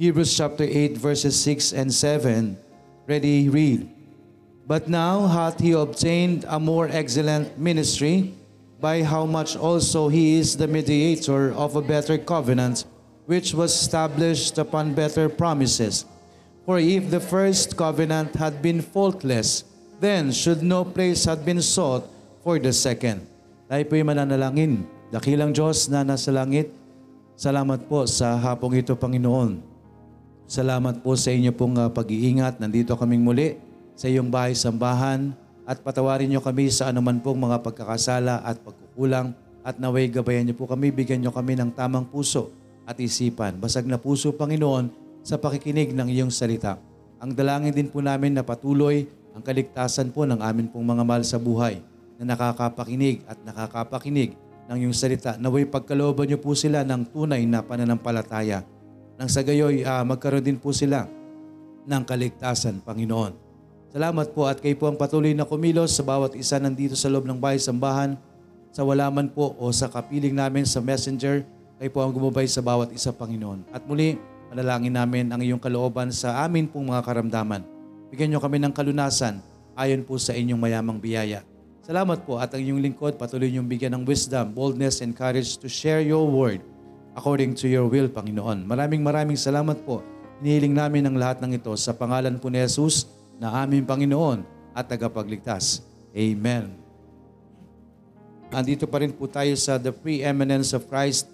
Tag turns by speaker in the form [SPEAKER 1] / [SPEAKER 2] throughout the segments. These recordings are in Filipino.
[SPEAKER 1] Hebrews chapter 8 verses 6 and 7. Ready, read. But now hath he obtained a more excellent ministry, by how much also he is the mediator of a better covenant, which was established upon better promises. For if the first covenant had been faultless, then should no place have been sought for the second. Tayo po'y mananalangin. Dakilang Diyos na nasa langit, salamat po sa hapong ito, Panginoon. Salamat po sa inyo pong ah, pag-iingat. Nandito kaming muli sa iyong bahay-sambahan at patawarin niyo kami sa anuman pong mga pagkakasala at pagkukulang at naway gabayan niyo po kami, bigyan niyo kami ng tamang puso at isipan. Basag na puso, Panginoon, sa pakikinig ng iyong salita. Ang dalangin din po namin na patuloy ang kaligtasan po ng amin pong mga mahal sa buhay na nakakapakinig at nakakapakinig ng iyong salita. Naway pagkalooban niyo po sila ng tunay na pananampalataya. Nang sa gayoy, ah, magkaroon din po sila ng kaligtasan, Panginoon. Salamat po at kayo po ang patuloy na kumilos sa bawat isa nandito sa loob ng bahay sambahan, sa walaman po o sa kapiling namin sa messenger, kayo po ang gumabay sa bawat isa, Panginoon. At muli, manalangin namin ang iyong kalooban sa amin pong mga karamdaman. Bigyan niyo kami ng kalunasan ayon po sa inyong mayamang biyaya. Salamat po at ang inyong lingkod patuloy niyong bigyan ng wisdom, boldness, and courage to share your word according to your will, Panginoon. Maraming maraming salamat po. Hinihiling namin ang lahat ng ito sa pangalan po ni Jesus na aming Panginoon at tagapagligtas. Amen. Andito pa rin po tayo sa the preeminence of Christ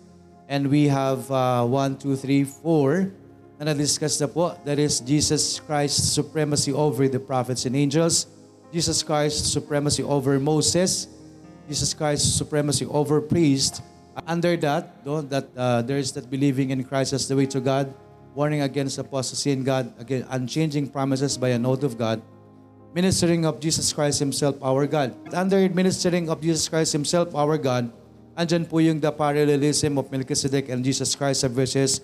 [SPEAKER 1] and we have uh, 1, 2, 3, 4 na na-discuss na po. That is Jesus Christ's supremacy over the prophets and angels, Jesus Christ's supremacy over Moses, Jesus Christ's supremacy over priest. Under that, no, that uh, there is that believing in Christ as the way to God, warning against apostasy in God, again, unchanging promises by an oath of God, ministering of Jesus Christ Himself, our God. Under ministering of Jesus Christ Himself, our God, andyan po yung the parallelism of Melchizedek and Jesus Christ sa verses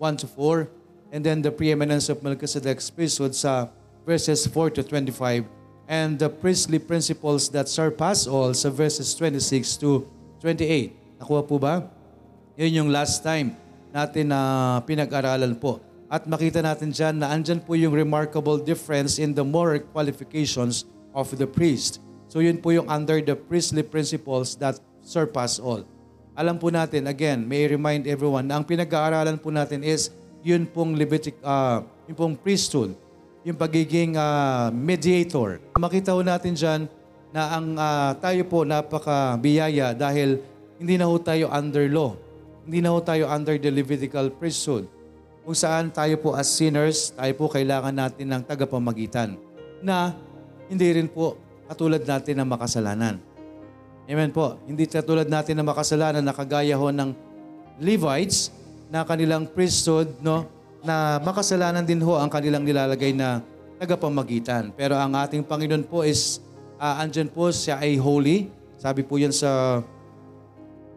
[SPEAKER 1] 1 to 4, and then the preeminence of Melchizedek's priesthood sa verses 4 to 25, and the priestly principles that surpass all sa verses 26 to 28. Nakuha po ba? Yun yung last time natin na pinag-aralan po. At makita natin dyan na andyan po yung remarkable difference in the moral qualifications of the priest. So yun po yung under the priestly principles that surpass all. Alam po natin, again, may remind everyone na ang pinag-aaralan po natin is yun pong Levitic, uh, yun pong priesthood, yung pagiging uh, mediator. Makita po natin dyan na ang uh, tayo po napaka-biyaya dahil hindi na ho tayo under law. Hindi na ho tayo under the Levitical priesthood. Kung saan tayo po as sinners, tayo po kailangan natin ng tagapamagitan na hindi rin po katulad natin ng makasalanan. Amen po. Hindi katulad natin ng makasalanan na kagaya ho ng Levites na kanilang priesthood, no? na makasalanan din ho ang kanilang nilalagay na tagapamagitan. Pero ang ating Panginoon po is, uh, andyan po siya ay holy. Sabi po yan sa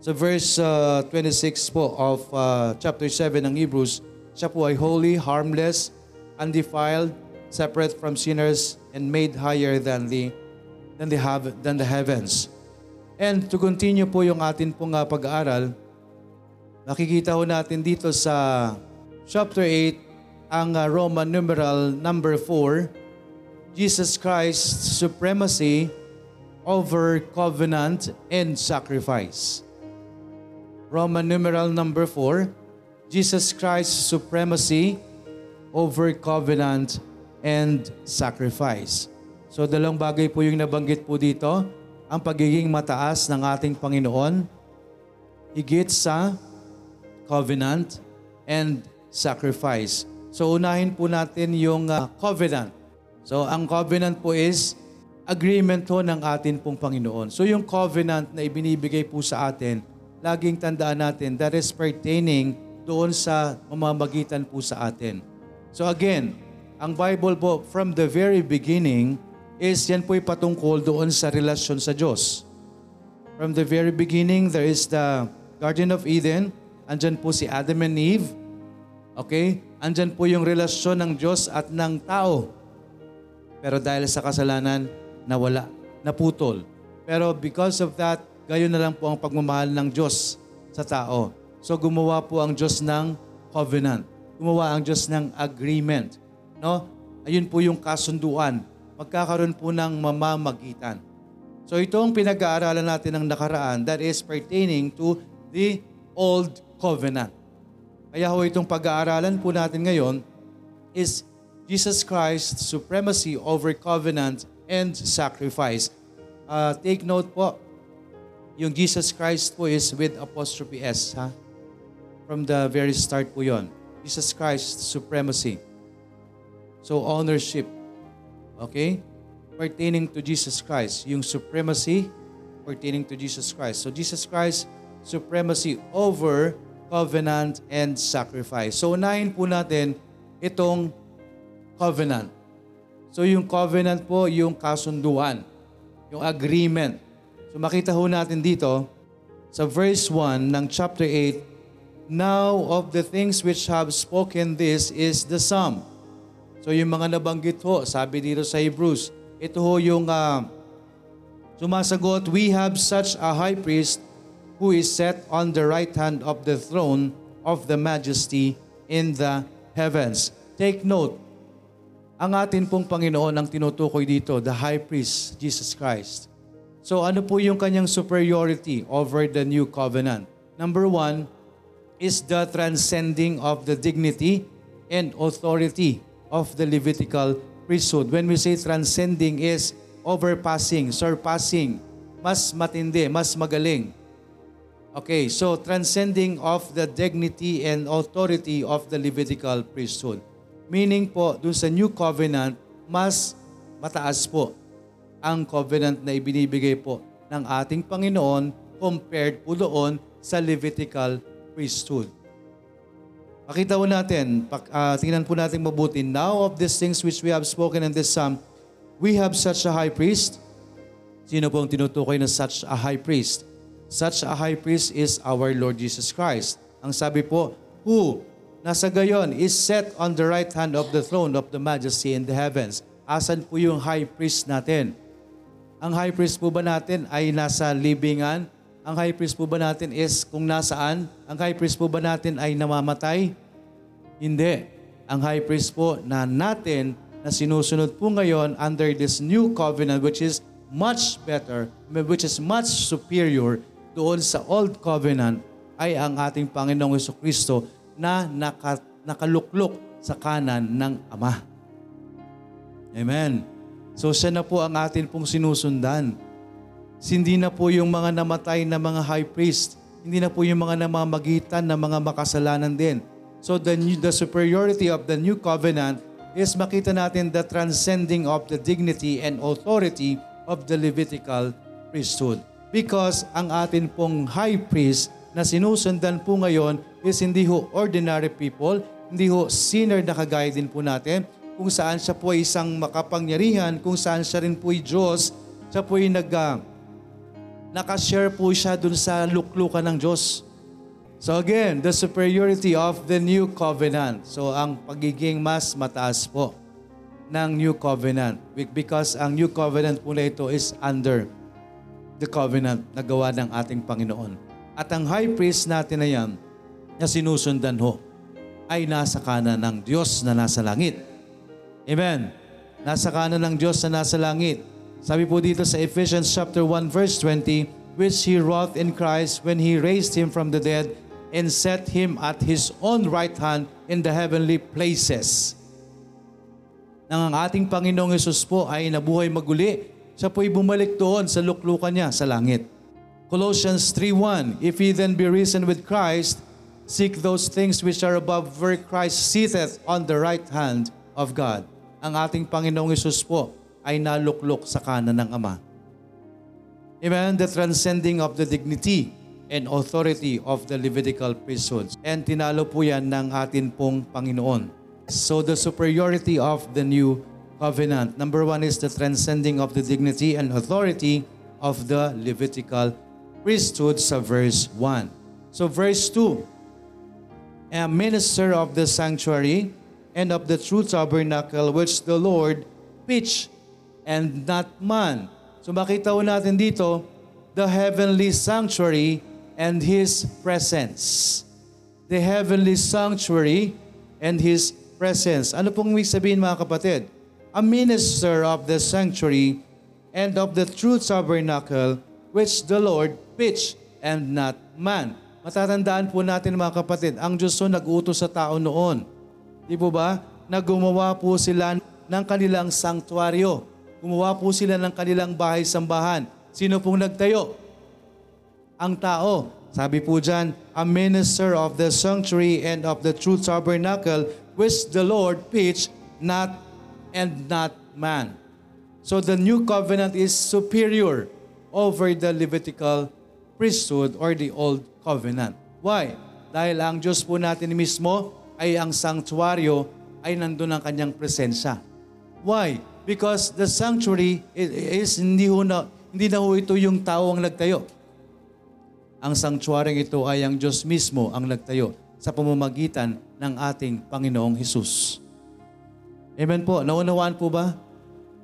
[SPEAKER 1] sa verse uh, 26 po of uh, chapter 7 ng Hebrews, siya po ay holy, harmless, undefiled, separate from sinners, and made higher than the, than the, have, than the heavens. And to continue po yung atin pong uh, pag-aaral, nakikita ho natin dito sa chapter 8, ang uh, Roman numeral number 4, Jesus Christ's supremacy over covenant and sacrifice. Roman numeral number 4, Jesus Christ's supremacy over covenant and sacrifice. So dalawang bagay po yung nabanggit po dito. Ang pagiging mataas ng ating Panginoon, higit sa covenant and sacrifice. So unahin po natin yung uh, covenant. So ang covenant po is agreement ho ng atin pong Panginoon. So yung covenant na ibinibigay po sa atin, laging tandaan natin that is pertaining doon sa mamamagitan po sa atin. So again, ang Bible po from the very beginning is yan po'y patungkol doon sa relasyon sa Diyos. From the very beginning, there is the Garden of Eden. Andyan po si Adam and Eve. Okay? Andyan po yung relasyon ng Diyos at ng tao. Pero dahil sa kasalanan, nawala, naputol. Pero because of that, Gayon na lang po ang pagmamahal ng Diyos sa tao. So gumawa po ang Diyos ng covenant. gumawa ang Diyos ng agreement. No? Ayun po yung kasunduan. Magkakaroon po ng mamamagitan. So itong pinag-aaralan natin ng nakaraan that is pertaining to the Old Covenant. Kaya ho itong pag-aaralan po natin ngayon is Jesus Christ's supremacy over covenant and sacrifice. Uh, take note po, yung Jesus Christ po is with apostrophe S. Ha? From the very start po yon. Jesus Christ's supremacy. So ownership. Okay? Pertaining to Jesus Christ. Yung supremacy pertaining to Jesus Christ. So Jesus Christ supremacy over covenant and sacrifice. So unahin po natin itong covenant. So yung covenant po, yung kasunduan, yung agreement. So makita ho natin dito sa verse 1 ng chapter 8, Now of the things which have spoken this is the sum. So yung mga nabanggit ho, sabi dito sa Hebrews, ito ho yung ah, sumasagot, We have such a high priest who is set on the right hand of the throne of the majesty in the heavens. Take note, ang atin pong Panginoon ang tinutukoy dito, the high priest, Jesus Christ. So ano po yung kanyang superiority over the new covenant? Number one is the transcending of the dignity and authority of the Levitical priesthood. When we say transcending is overpassing, surpassing, mas matindi, mas magaling. Okay, so transcending of the dignity and authority of the Levitical priesthood. Meaning po, dun sa New Covenant, mas mataas po ang covenant na ibinibigay po ng ating Panginoon compared po doon sa Levitical priesthood. Makita po natin, pak, ah, tingnan po natin mabuti. Now of these things which we have spoken in this psalm, we have such a high priest. Sino po ang tinutukoy na such a high priest? Such a high priest is our Lord Jesus Christ. Ang sabi po, who nasa gayon is set on the right hand of the throne of the majesty in the heavens. Asan po yung high priest natin? Ang high priest po ba natin ay nasa libingan? Ang high priest po ba natin is kung nasaan? Ang high priest po ba natin ay namamatay? Hindi. Ang high priest po na natin na sinusunod po ngayon under this new covenant which is much better, which is much superior doon sa old covenant ay ang ating Panginoong Yeso Kristo na naka, nakaluklok sa kanan ng Ama. Amen. So siya na po ang atin pong sinusundan. Hindi na po yung mga namatay na mga high priest. Hindi na po yung mga namamagitan na mga makasalanan din. So the, new, the superiority of the new covenant is makita natin the transcending of the dignity and authority of the Levitical priesthood. Because ang atin pong high priest na sinusundan po ngayon is hindi ho ordinary people, hindi ho sinner na kagaya din po natin, kung saan siya po ay isang makapangyarihan, kung saan siya rin po ay Diyos, siya po ay nag, uh, nakashare po siya dun sa luklukan ng Diyos. So again, the superiority of the new covenant. So ang pagiging mas mataas po ng new covenant. Because ang new covenant po na ito is under the covenant na gawa ng ating Panginoon. At ang high priest natin na yan, na sinusundan ho, ay nasa kanan ng Diyos na nasa langit. Amen. Nasa kanan ng Diyos na nasa langit. Sabi po dito sa Ephesians chapter 1 verse 20, which He wrought in Christ when He raised Him from the dead and set Him at His own right hand in the heavenly places. Nang ang ating Panginoong Yesus po ay nabuhay maguli, siya po'y bumalik doon sa luklukan niya sa langit. Colossians 3.1 If ye then be risen with Christ, seek those things which are above where Christ sitteth on the right hand of God. Ang ating Panginoong Yesus po ay naluklok sa kanan ng Ama. Amen? The transcending of the dignity and authority of the Levitical priesthood. And tinalo po yan ng atin pong Panginoon. So the superiority of the new covenant. Number one is the transcending of the dignity and authority of the Levitical priesthood sa verse 1. So verse 2, a minister of the sanctuary and of the true tabernacle which the Lord pitched and not man. So makita ho natin dito, the heavenly sanctuary and His presence. The heavenly sanctuary and His presence. Ano pong ibig sabihin mga kapatid? A minister of the sanctuary and of the true tabernacle which the Lord pitched and not man. Matatandaan po natin mga kapatid, ang Diyos nag-utos sa tao noon. Di po ba? Na gumawa po sila ng kanilang sanktuaryo. Gumawa po sila ng kanilang bahay-sambahan. Sino pong nagtayo? Ang tao. Sabi po dyan, a minister of the sanctuary and of the true tabernacle which the Lord pitched, not and not man. So the new covenant is superior over the Levitical priesthood or the old covenant. Why? Dahil ang Diyos po natin mismo ay ang sanctuaryo ay nandun ang kanyang presensya. Why? Because the sanctuary is, is hindi, ho na, hindi na ho ito yung tao ang nagtayo. Ang sanctuary ito ay ang Diyos mismo ang nagtayo sa pamamagitan ng ating Panginoong Hesus. Amen po. Naunawaan po ba?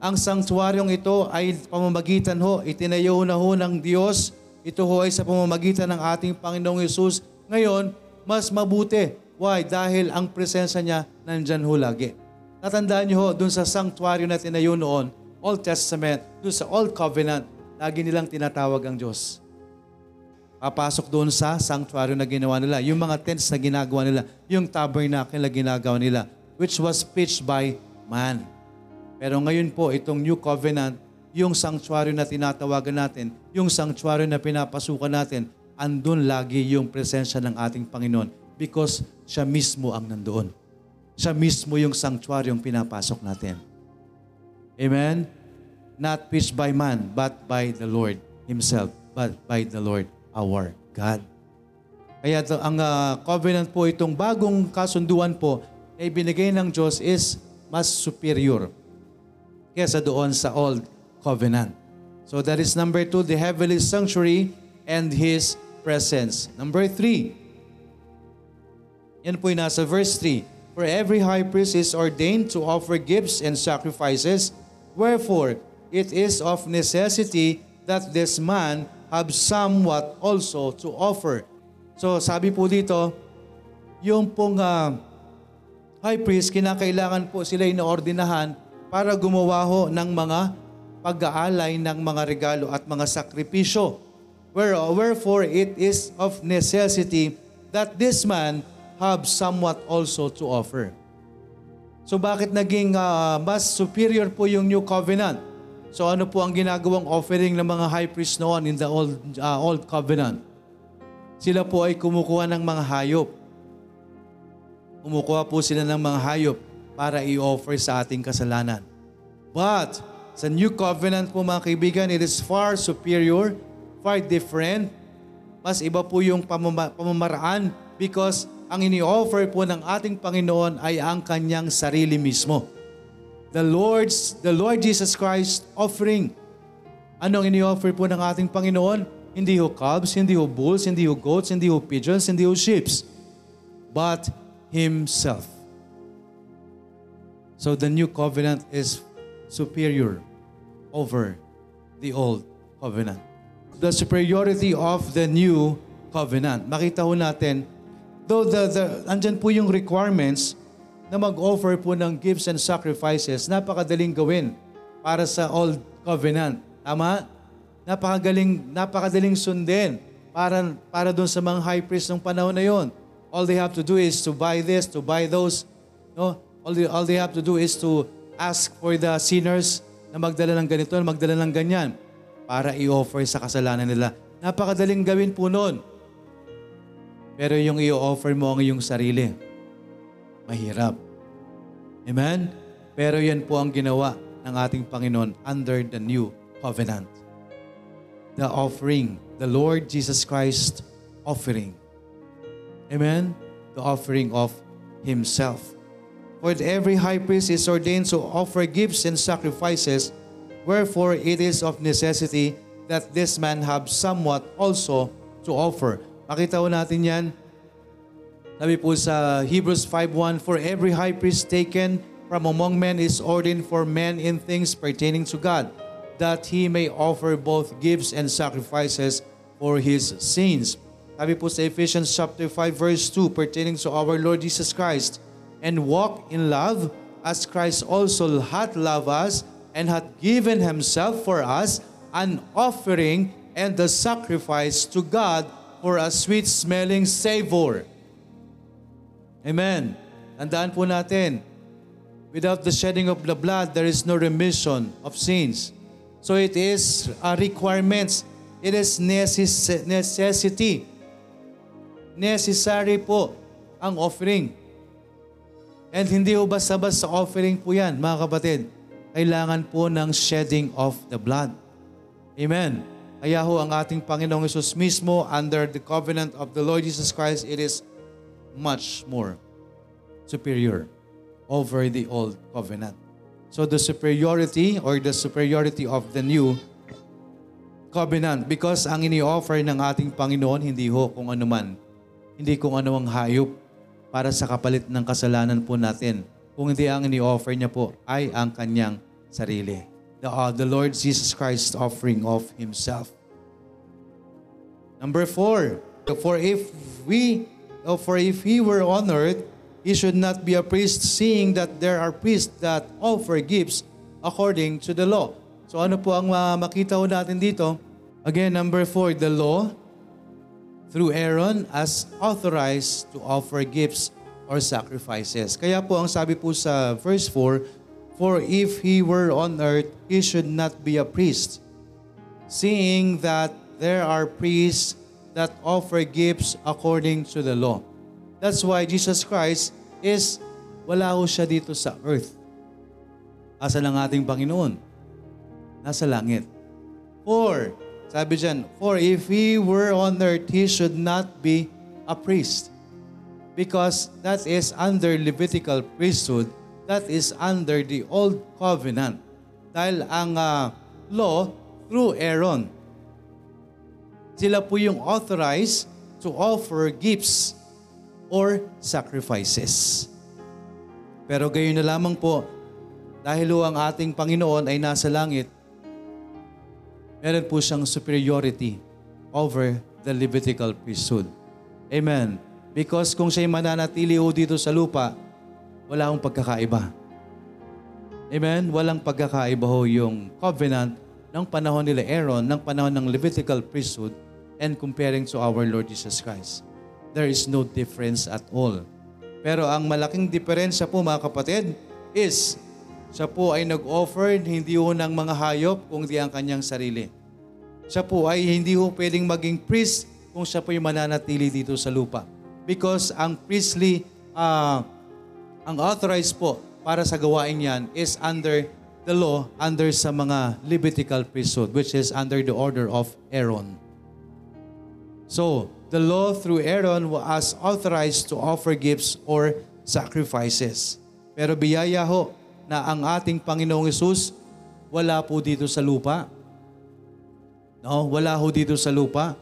[SPEAKER 1] Ang sanctuaryong ito ay pamamagitan ho, itinayo na ho ng Diyos. Ito ho ay sa pamamagitan ng ating Panginoong Yesus. Ngayon, mas mabuti. Why? Dahil ang presensya niya nandyan ho lagi. Natandaan niyo ho, dun sa sanctuaryo na tinayo noon, Old Testament, dun sa Old Covenant, lagi nilang tinatawag ang Diyos. Papasok doon sa sanctuaryo na ginawa nila, yung mga tents na ginagawa nila, yung tabernacle na ginagawa nila, which was pitched by man. Pero ngayon po, itong New Covenant, yung sanctuaryo na tinatawagan natin, yung sanctuaryo na pinapasukan natin, andun lagi yung presensya ng ating Panginoon because siya mismo ang nandoon. Siya mismo yung sanctuaryong pinapasok natin. Amen? Not pitched by man, but by the Lord Himself, but by the Lord our God. Kaya ang uh, covenant po, itong bagong kasunduan po, na ibinigay ng Diyos is mas superior kesa doon sa old covenant. So that is number two, the heavenly sanctuary and His presence. Number three, yan po yung nasa verse 3. For every high priest is ordained to offer gifts and sacrifices, wherefore it is of necessity that this man have somewhat also to offer. So sabi po dito, yung pong uh, high priest, kinakailangan po sila inaordinahan para gumawa ho ng mga pag-aalay ng mga regalo at mga sakripisyo. Wherefore it is of necessity that this man have somewhat also to offer. So bakit naging uh, mas superior po yung New Covenant? So ano po ang ginagawang offering ng mga high priest noon in the Old, uh, Old Covenant? Sila po ay kumukuha ng mga hayop. Kumukuha po sila ng mga hayop para i-offer sa ating kasalanan. But sa New Covenant po mga kaibigan, it is far superior, far different. Mas iba po yung pamama- pamamaraan because ang ini-offer po ng ating Panginoon ay ang kanyang sarili mismo. The Lord's the Lord Jesus Christ offering. Anong ini-offer po ng ating Panginoon? Hindi ho calves, hindi ho bulls, hindi ho goats, hindi ho pigeons, hindi ho sheep. But Himself. So the new covenant is superior over the old covenant. The superiority of the new covenant. Makita ho natin Though the, the, andyan po yung requirements na mag-offer po ng gifts and sacrifices, napakadaling gawin para sa Old Covenant. Tama? Napakagaling, napakadaling sundin para, para doon sa mga high priest ng panahon na yon. All they have to do is to buy this, to buy those. No? All, they, all they have to do is to ask for the sinners na magdala ng ganito, magdala ng ganyan para i-offer sa kasalanan nila. Napakadaling gawin po noon. Pero yung i-offer mo ang iyong sarili, mahirap. Amen? Pero yan po ang ginawa ng ating Panginoon under the new covenant. The offering, the Lord Jesus Christ offering. Amen? The offering of Himself. For every high priest is ordained to offer gifts and sacrifices, wherefore it is of necessity that this man have somewhat also to offer. Makita ho natin yan. Sabi po sa Hebrews 5.1, For every high priest taken from among men is ordained for men in things pertaining to God, that he may offer both gifts and sacrifices for his sins. Sabi po sa Ephesians chapter 5 verse 2 pertaining to our Lord Jesus Christ, and walk in love as Christ also hath loved us and hath given himself for us an offering and the sacrifice to God for a sweet-smelling savor. Amen. Tandaan po natin, without the shedding of the blood, there is no remission of sins. So it is a requirements. It is necess- necessity. Necessary po ang offering. And hindi ho basta-basta offering po yan, mga kapatid. Kailangan po ng shedding of the blood. Amen. Kaya ho ang ating Panginoong Yesus mismo under the covenant of the Lord Jesus Christ, it is much more superior over the old covenant. So the superiority or the superiority of the new covenant because ang ini-offer ng ating Panginoon hindi ho kung ano man. Hindi kung ano ang hayop para sa kapalit ng kasalanan po natin. Kung hindi ang ini-offer niya po ay ang kanyang sarili. The, uh, the Lord Jesus Christ offering of Himself. Number four, for if we, oh, for if He were on earth, He should not be a priest, seeing that there are priests that offer gifts according to the law. So ano po ang uh, makita ho natin dito? Again, number four, the law through Aaron as authorized to offer gifts or sacrifices. Kaya po ang sabi po sa verse 4, For if he were on earth, he should not be a priest, seeing that there are priests that offer gifts according to the law. That's why Jesus Christ is, wala ho siya dito sa earth. Asa lang ating Panginoon? Nasa langit. For, sabi dyan, for if he were on earth, he should not be a priest. Because that is under Levitical priesthood, that is under the old covenant. Dahil ang ah, law through Aaron, sila po yung authorized to offer gifts or sacrifices. Pero gayon na lamang po, dahil ang ating Panginoon ay nasa langit, meron po siyang superiority over the Levitical priesthood. Amen. Because kung siya'y mananatili ho dito sa lupa, wala akong pagkakaiba. Amen? Walang pagkakaiba ho yung covenant ng panahon nila Aaron, ng panahon ng Levitical priesthood, and comparing to our Lord Jesus Christ. There is no difference at all. Pero ang malaking diferensya po mga kapatid is siya po ay nag-offer hindi ho ng mga hayop kundi ang kanyang sarili. Siya po ay hindi ho pwedeng maging priest kung siya po ay mananatili dito sa lupa. Because ang priestly, ah, ang authorized po para sa gawain yan is under the law, under sa mga Levitical priesthood, which is under the order of Aaron. So, the law through Aaron was authorized to offer gifts or sacrifices. Pero biyaya ho na ang ating Panginoong Yesus wala po dito sa lupa. No, wala ho dito sa lupa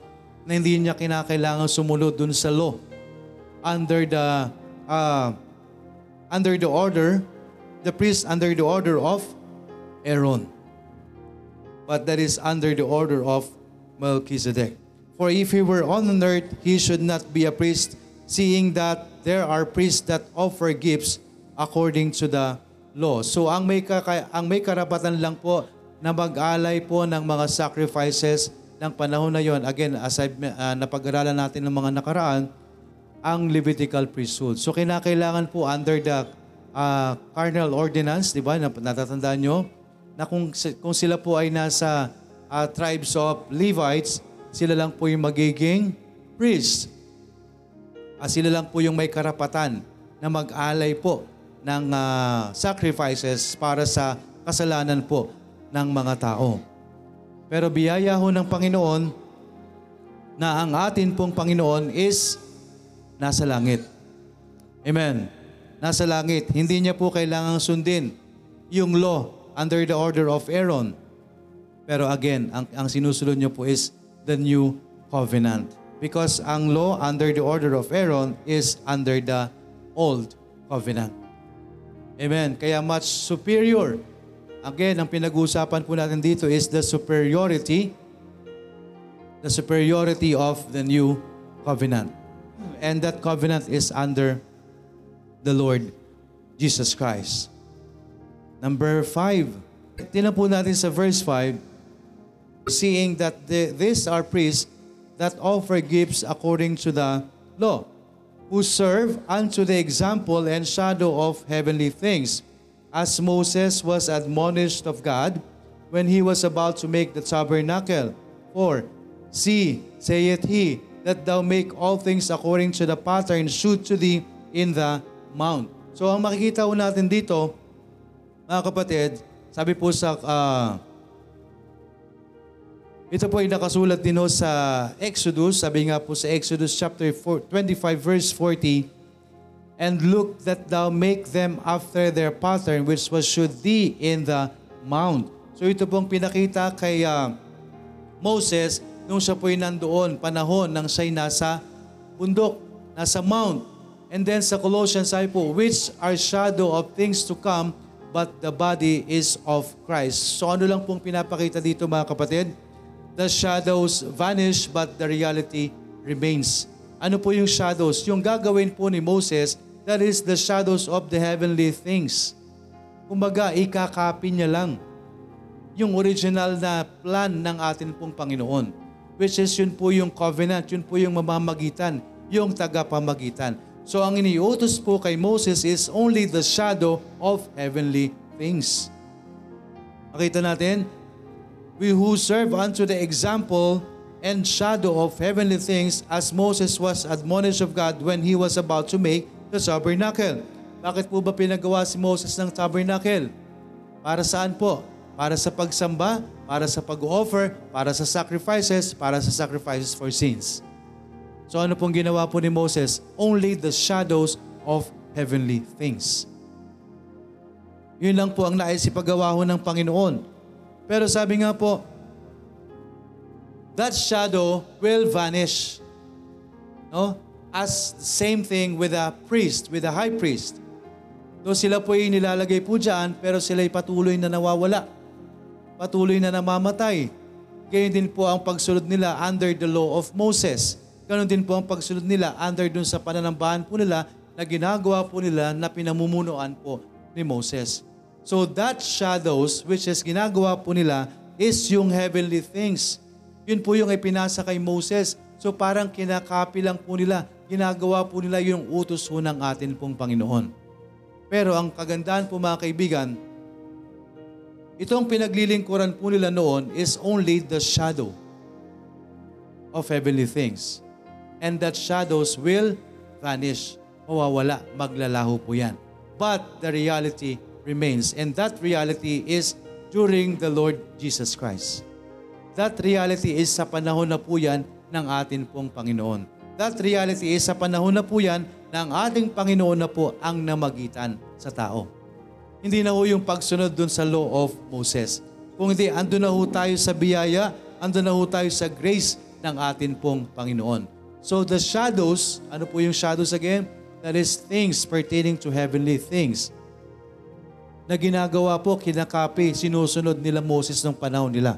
[SPEAKER 1] na hindi niya kinakailangan sumunod dun sa law under the uh, under the order the priest under the order of Aaron. But that is under the order of Melchizedek. For if he were on earth, he should not be a priest, seeing that there are priests that offer gifts according to the law. So ang may, kaka- ang may karapatan lang po na mag-alay po ng mga sacrifices ng panahon na yon. Again, as I, uh, napag-aralan natin ng mga nakaraan, ang Levitical priesthood. So kinakailangan po under the uh, carnal ordinance, di ba? Natatandaan nyo? Na kung, kung sila po ay nasa uh, tribes of Levites, sila lang po yung magiging priest. Ah, sila lang po yung may karapatan na mag-alay po ng ah, sacrifices para sa kasalanan po ng mga tao. Pero biyaya ho ng Panginoon na ang atin pong Panginoon is nasa langit. Amen. Nasa langit. Hindi niya po kailangang sundin yung law under the order of Aaron. Pero again, ang, ang sinusunod niyo po is the new covenant. Because ang law under the order of Aaron is under the old covenant. Amen. Kaya much superior. Again, ang pinag-uusapan po natin dito is the superiority the superiority of the new covenant. And that covenant is under the Lord Jesus Christ. Number five, tingnan po natin sa verse 5, seeing that the, these are priests that offer gifts according to the law, who serve unto the example and shadow of heavenly things, as Moses was admonished of God when he was about to make the tabernacle. For, See, saith he, that thou make all things according to the pattern shewed to thee in the mount. So ang makikita po natin dito, mga kapatid, sabi po sa ah, ito po ay nakasulat din ho sa Exodus, sabi nga po sa Exodus chapter 4, 25 verse 40, And look that thou make them after their pattern which was shewed thee in the mount. So ito pong pinakita kay ah, Moses nung siya po'y nandoon, panahon nang siya'y nasa bundok, nasa mount. And then sa Colossians sabi po, which are shadow of things to come, but the body is of Christ. So ano lang pong pinapakita dito mga kapatid? The shadows vanish, but the reality remains. Ano po yung shadows? Yung gagawin po ni Moses, that is the shadows of the heavenly things. Kumbaga, ikakapin niya lang yung original na plan ng atin pong Panginoon. Which is yun po yung covenant, yun po yung mamamagitan, yung tagapamagitan. So ang iniutos po kay Moses is only the shadow of heavenly things. Makita natin, we who serve unto the example and shadow of heavenly things as Moses was admonished of God when he was about to make the tabernacle. Bakit po ba pinagawa si Moses ng tabernacle? Para saan po? Para sa pagsamba, para sa pag-offer, para sa sacrifices, para sa sacrifices for sins. So ano pong ginawa po ni Moses? Only the shadows of heavenly things. Yun lang po ang naisipagawa ho ng Panginoon. Pero sabi nga po, that shadow will vanish. No? As same thing with a priest, with a high priest. So sila po ay nilalagay po dyan, pero sila ay patuloy na nawawala. Patuloy na namamatay. Ganyan din po ang pagsunod nila under the law of Moses. Ganon din po ang pagsunod nila under dun sa pananambahan po nila na ginagawa po nila na pinamumunuan po ni Moses. So that shadows which is ginagawa po nila is yung heavenly things. Yun po yung ipinasa kay Moses. So parang kinakapi lang po nila. Ginagawa po nila yung utos po ng atin pong Panginoon. Pero ang kagandahan po mga kaibigan, itong pinaglilingkuran po nila noon is only the shadow of heavenly things. And that shadows will vanish. Mawawala, maglalaho po yan. But the reality remains. And that reality is during the Lord Jesus Christ. That reality is sa panahon na po yan ng atin pong Panginoon. That reality is sa panahon na po yan ng ating Panginoon na po ang namagitan sa tao. Hindi na ho yung pagsunod dun sa law of Moses. Kung hindi, ando na ho tayo sa biyaya, ando na ho tayo sa grace ng atin pong Panginoon. So the shadows, ano po yung shadows again? That is things pertaining to heavenly things na ginagawa po, kinakapi, sinusunod nila Moses nung panahon nila.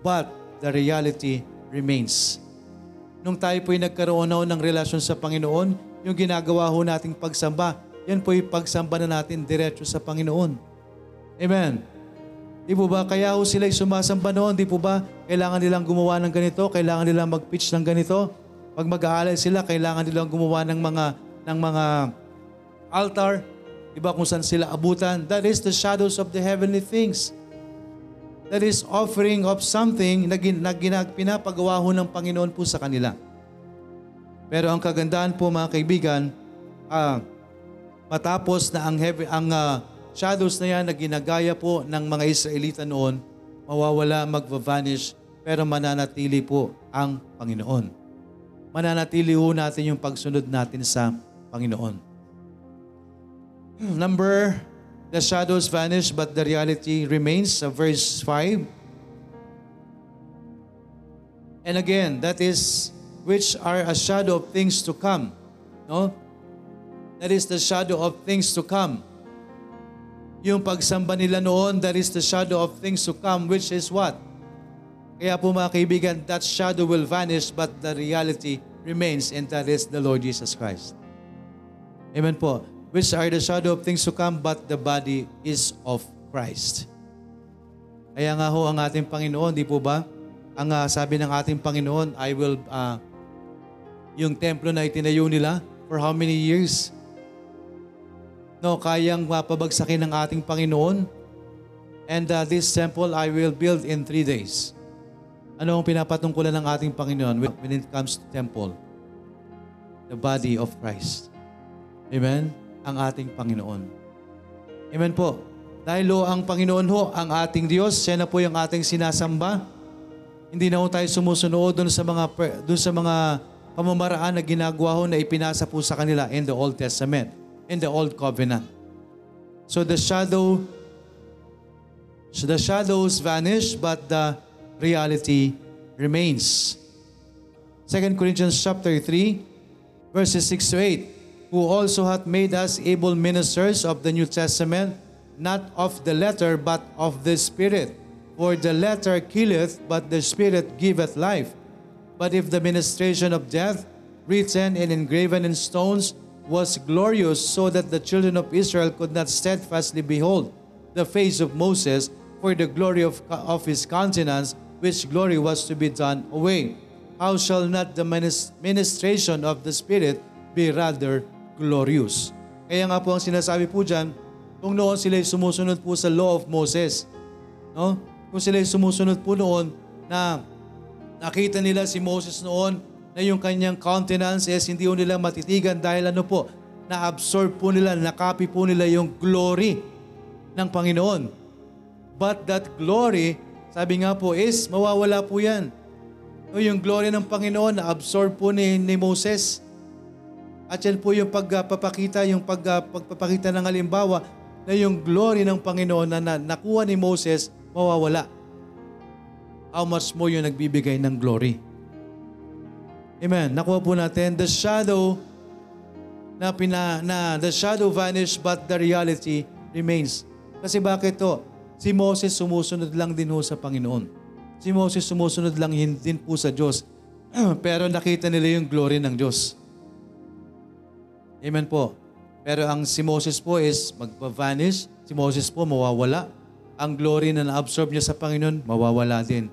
[SPEAKER 1] But the reality remains. Nung tayo po'y nagkaroon na ng relasyon sa Panginoon, yung ginagawa ho nating pagsamba, yan po'y pagsamba na natin diretso sa Panginoon. Amen. Di po ba? Kaya ho sila'y sumasamba noon. Di po ba? Kailangan nilang gumawa ng ganito. Kailangan nilang mag-pitch ng ganito. Pag mag-aalay sila, kailangan nilang gumawa ng mga ng mga altar. Di ba kung saan sila abutan? That is the shadows of the heavenly things. That is offering of something na, gin, na ginag, ho ng Panginoon po sa kanila. Pero ang kagandahan po mga kaibigan, ah, matapos na ang, heavy, ang ah, shadows na yan na ginagaya po ng mga Israelita noon, mawawala, magva-vanish, pero mananatili po ang Panginoon. Mananatili ho natin yung pagsunod natin sa Panginoon. Number, the shadows vanish but the reality remains. Uh, verse 5. And again, that is which are a shadow of things to come. No? That is the shadow of things to come. Yung pagsamba nila noon, that is the shadow of things to come, which is what? Kaya po mga kaibigan, that shadow will vanish but the reality remains and that is the Lord Jesus Christ. Amen po. which are the shadow of things to come, but the body is of Christ. Kaya nga ho ang ating Panginoon, di po ba? Ang ah, sabi ng ating Panginoon, I will, ah, yung templo na itinayo nila, for how many years? No, kayang mapabagsakin ng ating Panginoon. And uh, this temple I will build in three days. Ano ang pinapatungkulan ng ating Panginoon when it comes to temple? The body of Christ. Amen? Ang ating Panginoon. Amen po. Dahil ho, ang Panginoon ho, ang ating Diyos, siya na po yung ating sinasamba. Hindi na ho tayo sumusunod doon sa mga doon sa mga pamamaraan na ginagawa ho na ipinasa po sa kanila in the Old Testament, in the Old Covenant. So the shadow the shadows vanish but the reality remains. 2 Corinthians chapter 3 verses 6 to 8 who also hath made us able ministers of the New Testament not of the letter but of the spirit for the letter killeth but the spirit giveth life but if the ministration of death, written and engraven in stones, was glorious, so that the children of Israel could not steadfastly behold the face of Moses for the glory of, of his countenance, which glory was to be done away, how shall not the minis- ministration of the Spirit be rather glorious? Kaya nga po ang sinasabi po dyan, kung noon sila sumusunod po sa law of Moses, no? kung sila sumusunod po noon na Nakita nila si Moses noon na yung kanyang countenance is hindi po nila matitigan dahil ano po, na-absorb po nila, nakopy po nila yung glory ng Panginoon. But that glory, sabi nga po is, mawawala po yan. No, yung glory ng Panginoon na-absorb po ni, ni Moses. At yan po yung pagpapakita, yung pag, ah, pagpapakita ng halimbawa na yung glory ng Panginoon na, na nakuha ni Moses, mawawala how much more yung nagbibigay ng glory. Amen. Nakuha po natin, the shadow na, pina, na the shadow vanish but the reality remains. Kasi bakit to? Si Moses sumusunod lang din ho sa Panginoon. Si Moses sumusunod lang din po sa Diyos. Pero nakita nila yung glory ng Diyos. Amen po. Pero ang si Moses po is magpa-vanish. Si Moses po mawawala. Ang glory na na-absorb niya sa Panginoon, mawawala din.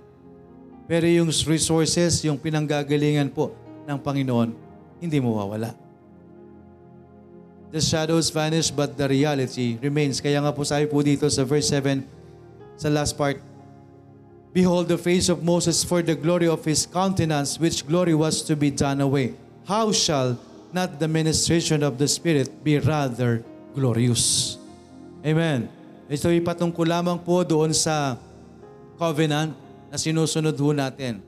[SPEAKER 1] Pero yung resources, yung pinanggagalingan po ng Panginoon, hindi mawawala. The shadows vanish but the reality remains. Kaya nga po sabi po dito sa verse 7, sa last part, Behold the face of Moses for the glory of his countenance, which glory was to be done away. How shall not the ministration of the Spirit be rather glorious? Amen. Ito ay patungkol lamang po doon sa covenant na sinusunod ho natin.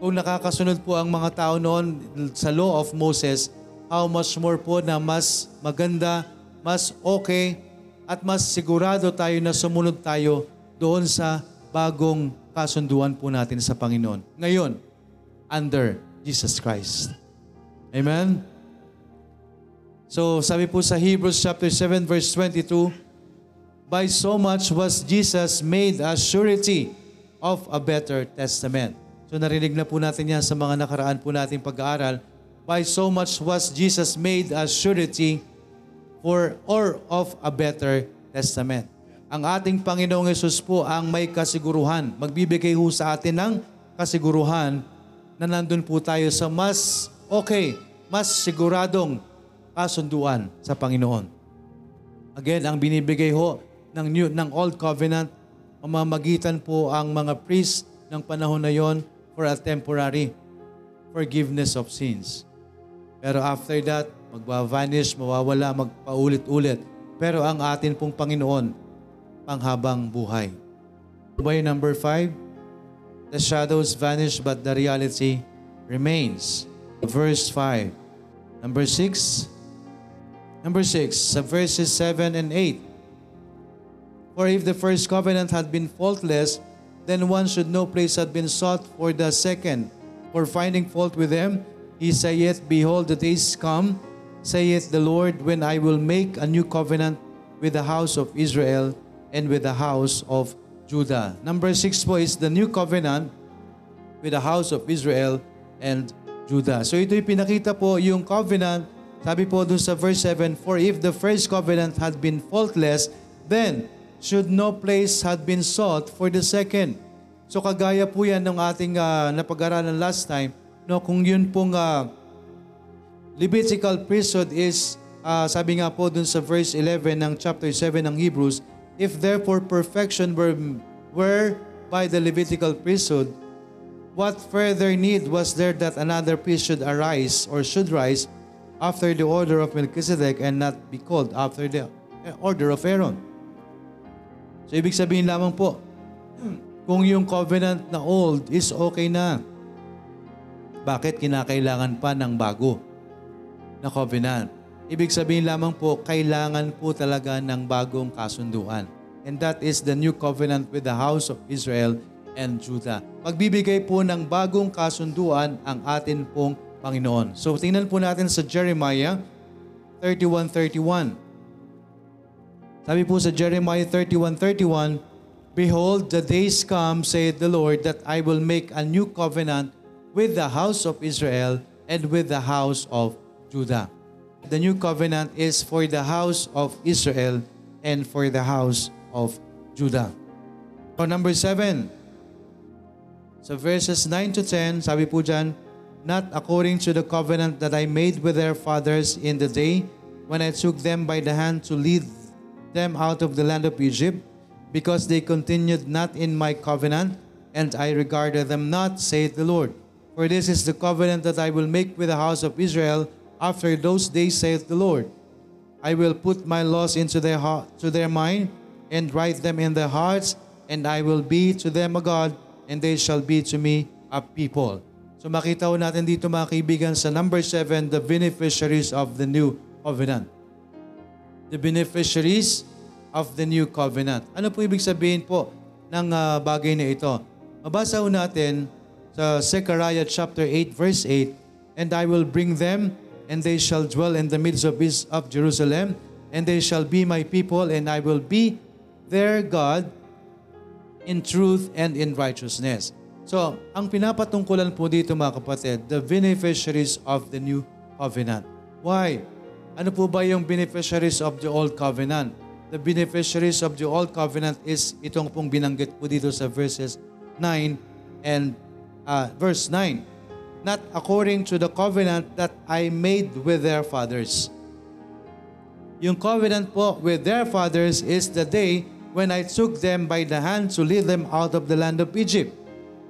[SPEAKER 1] Kung nakakasunod po ang mga tao noon sa law of Moses, how much more po na mas maganda, mas okay, at mas sigurado tayo na sumunod tayo doon sa bagong kasunduan po natin sa Panginoon. Ngayon, under Jesus Christ. Amen? So sabi po sa Hebrews chapter 7 verse 22, By so much was Jesus made a surety of a better testament. So narinig na po natin yan sa mga nakaraan po nating pag-aaral. By so much was Jesus made a surety for or of a better testament. Ang ating Panginoong Yesus po ang may kasiguruhan. Magbibigay ho sa atin ng kasiguruhan na nandun po tayo sa mas okay, mas siguradong kasunduan sa Panginoon. Again, ang binibigay ho ng, new, ng Old Covenant, mamamagitan po ang mga priest ng panahon na yon for a temporary forgiveness of sins. Pero after that, magva-vanish, mawawala, magpaulit-ulit. Pero ang atin pong Panginoon, panghabang buhay. By number five, the shadows vanish but the reality remains. Verse 5. Number 6. Number 6, sa verses 7 and 8. For if the first covenant had been faultless, then one should no place had been sought for the second. For finding fault with them, he saith, Behold, the days come, saith the Lord, when I will make a new covenant with the house of Israel and with the house of Judah. Number 6 po is the new covenant with the house of Israel and Judah. So ito'y pinakita po yung covenant Sabi po dun sa verse 7, For if the first covenant had been faultless, then should no place had been sought for the second. So kagaya po yan ng ating uh, napag-aralan last time, no, kung yun pong uh, Levitical priesthood is, uh, sabi nga po dun sa verse 11 ng chapter 7 ng Hebrews, If therefore perfection were, were by the Levitical priesthood, what further need was there that another priest should arise or should rise after the order of Melchizedek and not be called after the order of Aaron? So ibig sabihin lamang po, kung yung covenant na old is okay na, bakit kinakailangan pa ng bago na covenant? Ibig sabihin lamang po, kailangan po talaga ng bagong kasunduan. And that is the new covenant with the house of Israel and Judah. Pagbibigay po ng bagong kasunduan ang atin pong Panginoon. So tingnan po natin sa Jeremiah 31.31. Sabi po sa Jeremiah 31.31, Behold, the days come, saith the Lord, that I will make a new covenant with the house of Israel and with the house of Judah. The new covenant is for the house of Israel and for the house of Judah. So number seven, sa verses 9 to 10, sabi po dyan, Not according to the covenant that I made with their fathers in the day when I took them by the hand to lead them out of the land of Egypt, because they continued not in my covenant, and I regarded them not, saith the Lord. For this is the covenant that I will make with the house of Israel after those days, saith the Lord. I will put my laws into their heart, to their mind, and write them in their hearts, and I will be to them a God, and they shall be to me a people. So makita ho natin dito mga kaibigan sa number 7, the beneficiaries of the new covenant the beneficiaries of the new covenant. Ano po ibig sabihin po ng uh, bagay na ito? Mabasa ho natin sa Zechariah chapter 8 verse 8, And I will bring them, and they shall dwell in the midst of, his, of Jerusalem, and they shall be my people, and I will be their God in truth and in righteousness. So, ang pinapatungkulan po dito mga kapatid, the beneficiaries of the new covenant. Why? Ano po ba yung beneficiaries of the Old Covenant? The beneficiaries of the Old Covenant is itong pong binanggit po dito sa verses 9 and uh, verse 9. Not according to the covenant that I made with their fathers. Yung covenant po with their fathers is the day when I took them by the hand to lead them out of the land of Egypt.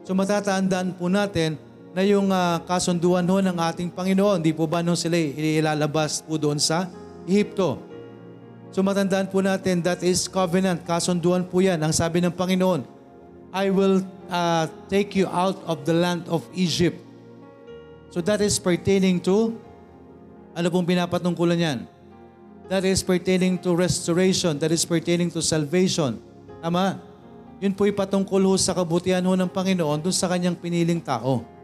[SPEAKER 1] So matatandaan po natin na yung uh, kasunduan ho ng ating Panginoon. Di po ba nung sila ilalabas po doon sa Ehipto? So matandaan po natin, that is covenant. Kasunduan po yan. Ang sabi ng Panginoon, I will uh, take you out of the land of Egypt. So that is pertaining to, ano pong pinapatungkulan yan? That is pertaining to restoration. That is pertaining to salvation. Tama? Yun po ipatungkol ho sa kabutihan ho ng Panginoon dun sa kanyang piniling tao.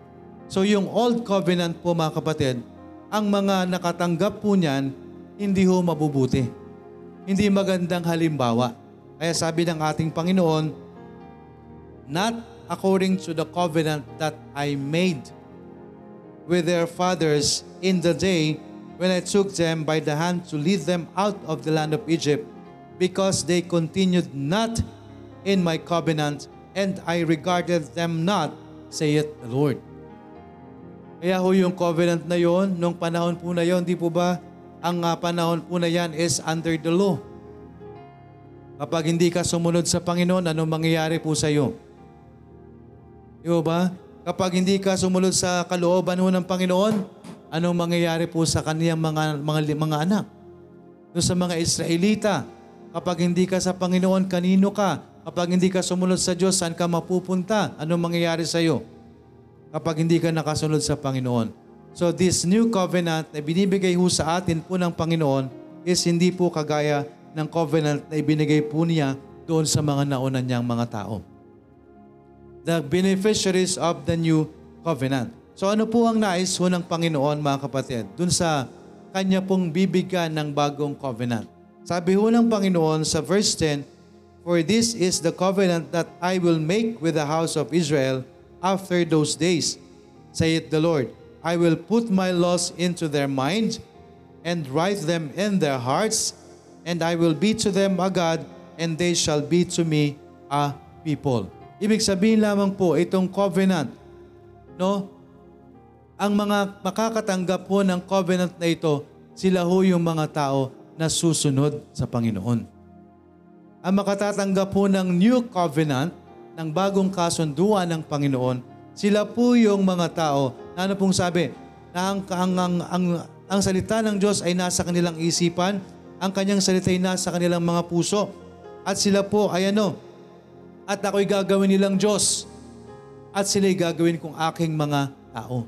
[SPEAKER 1] So yung Old Covenant po mga kapatid, ang mga nakatanggap po niyan, hindi ho mabubuti. Hindi magandang halimbawa. Kaya sabi ng ating Panginoon, Not according to the covenant that I made with their fathers in the day when I took them by the hand to lead them out of the land of Egypt, because they continued not in my covenant, and I regarded them not, saith the Lord. Kaya ho yung covenant na yon, nung panahon po na yon, di po ba, ang uh, panahon po na yan is under the law. Kapag hindi ka sumunod sa Panginoon, anong mangyayari po sa iyo? Di ba? Kapag hindi ka sumunod sa kalooban ho ng Panginoon, anong mangyayari po sa kaniyang mga, mga, mga anak? Doon sa mga Israelita, kapag hindi ka sa Panginoon, kanino ka? Kapag hindi ka sumunod sa Diyos, saan ka mapupunta? Anong mangyayari sa iyo? Kapag hindi ka nakasunod sa Panginoon. So this new covenant na binibigay ho sa atin po ng Panginoon is hindi po kagaya ng covenant na ibinigay po niya doon sa mga nauna niyang mga tao. The beneficiaries of the new covenant. So ano po ang nais ho ng Panginoon mga kapatid? Doon sa kanya pong bibigyan ng bagong covenant. Sabi ho ng Panginoon sa verse 10, For this is the covenant that I will make with the house of Israel after those days, saith the Lord. I will put my laws into their mind and write them in their hearts, and I will be to them a God, and they shall be to me a people. Ibig sabihin lamang po itong covenant, no? Ang mga makakatanggap po ng covenant na ito, sila ho yung mga tao na susunod sa Panginoon. Ang makatatanggap po ng new covenant, ng bagong kasunduan ng Panginoon, sila po yung mga tao na ano pong sabi, na ang, ang, ang, ang, ang salita ng Diyos ay nasa kanilang isipan, ang kanyang salita ay nasa kanilang mga puso, at sila po ay ano, at ako'y gagawin nilang Diyos, at sila'y gagawin kong aking mga tao.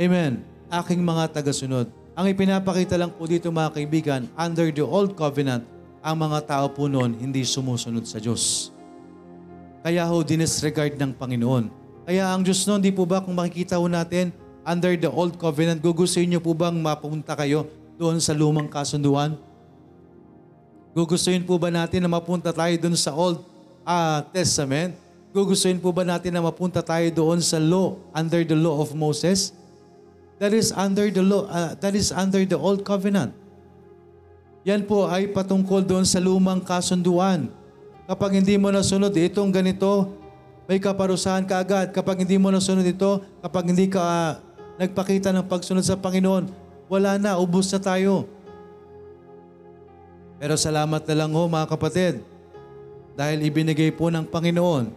[SPEAKER 1] Amen. Aking mga tagasunod. Ang ipinapakita lang po dito mga kaibigan, under the old covenant, ang mga tao po noon hindi sumusunod sa Diyos. Kaya ho dinisregard ng Panginoon. Kaya ang Diyos noon, di po ba kung makikita ho natin, under the old covenant, gugustuhin niyo po bang mapunta kayo doon sa lumang kasunduan? Gugustuhin po ba natin na mapunta tayo doon sa Old ah, Testament? Gugustuhin po ba natin na mapunta tayo doon sa law, under the law of Moses? That is under the law, ah, that is under the old covenant. Yan po ay patungkol doon sa lumang kasunduan. Kapag hindi mo nasunod itong ganito, may kaparusahan ka agad. Kapag hindi mo nasunod ito, kapag hindi ka ah, nagpakita ng pagsunod sa Panginoon, wala na, ubus na tayo. Pero salamat na lang ho mga kapatid, dahil ibinigay po ng Panginoon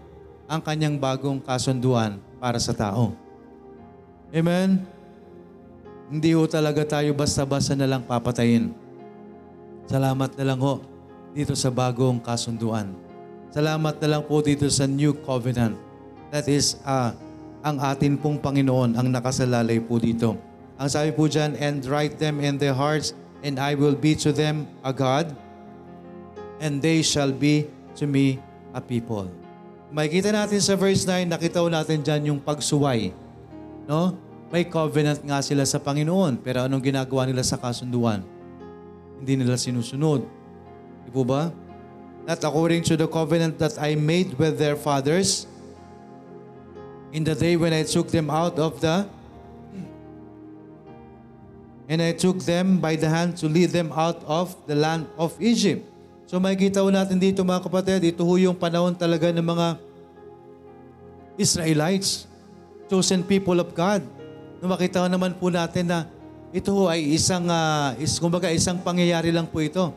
[SPEAKER 1] ang kanyang bagong kasunduan para sa tao. Amen? Hindi ho talaga tayo basta-basta na lang papatayin. Salamat na lang ho dito sa bagong kasunduan. Salamat na lang po dito sa new covenant. That is, ah, ang atin pong Panginoon ang nakasalalay po dito. Ang sabi po dyan, and write them in their hearts, and I will be to them a God, and they shall be to me a people. Makikita natin sa verse 9, nakita natin dyan yung pagsuway. No? May covenant nga sila sa Panginoon, pero anong ginagawa nila sa kasunduan? Hindi nila sinusunod. Di po ba? Not according to the covenant that I made with their fathers in the day when I took them out of the and I took them by the hand to lead them out of the land of Egypt. So makikita natin dito mga kapatid, ito ho yung panahon talaga ng mga Israelites, chosen people of God. No, makita naman po natin na ito ho ay isang, uh, is, kumbaga isang pangyayari lang po ito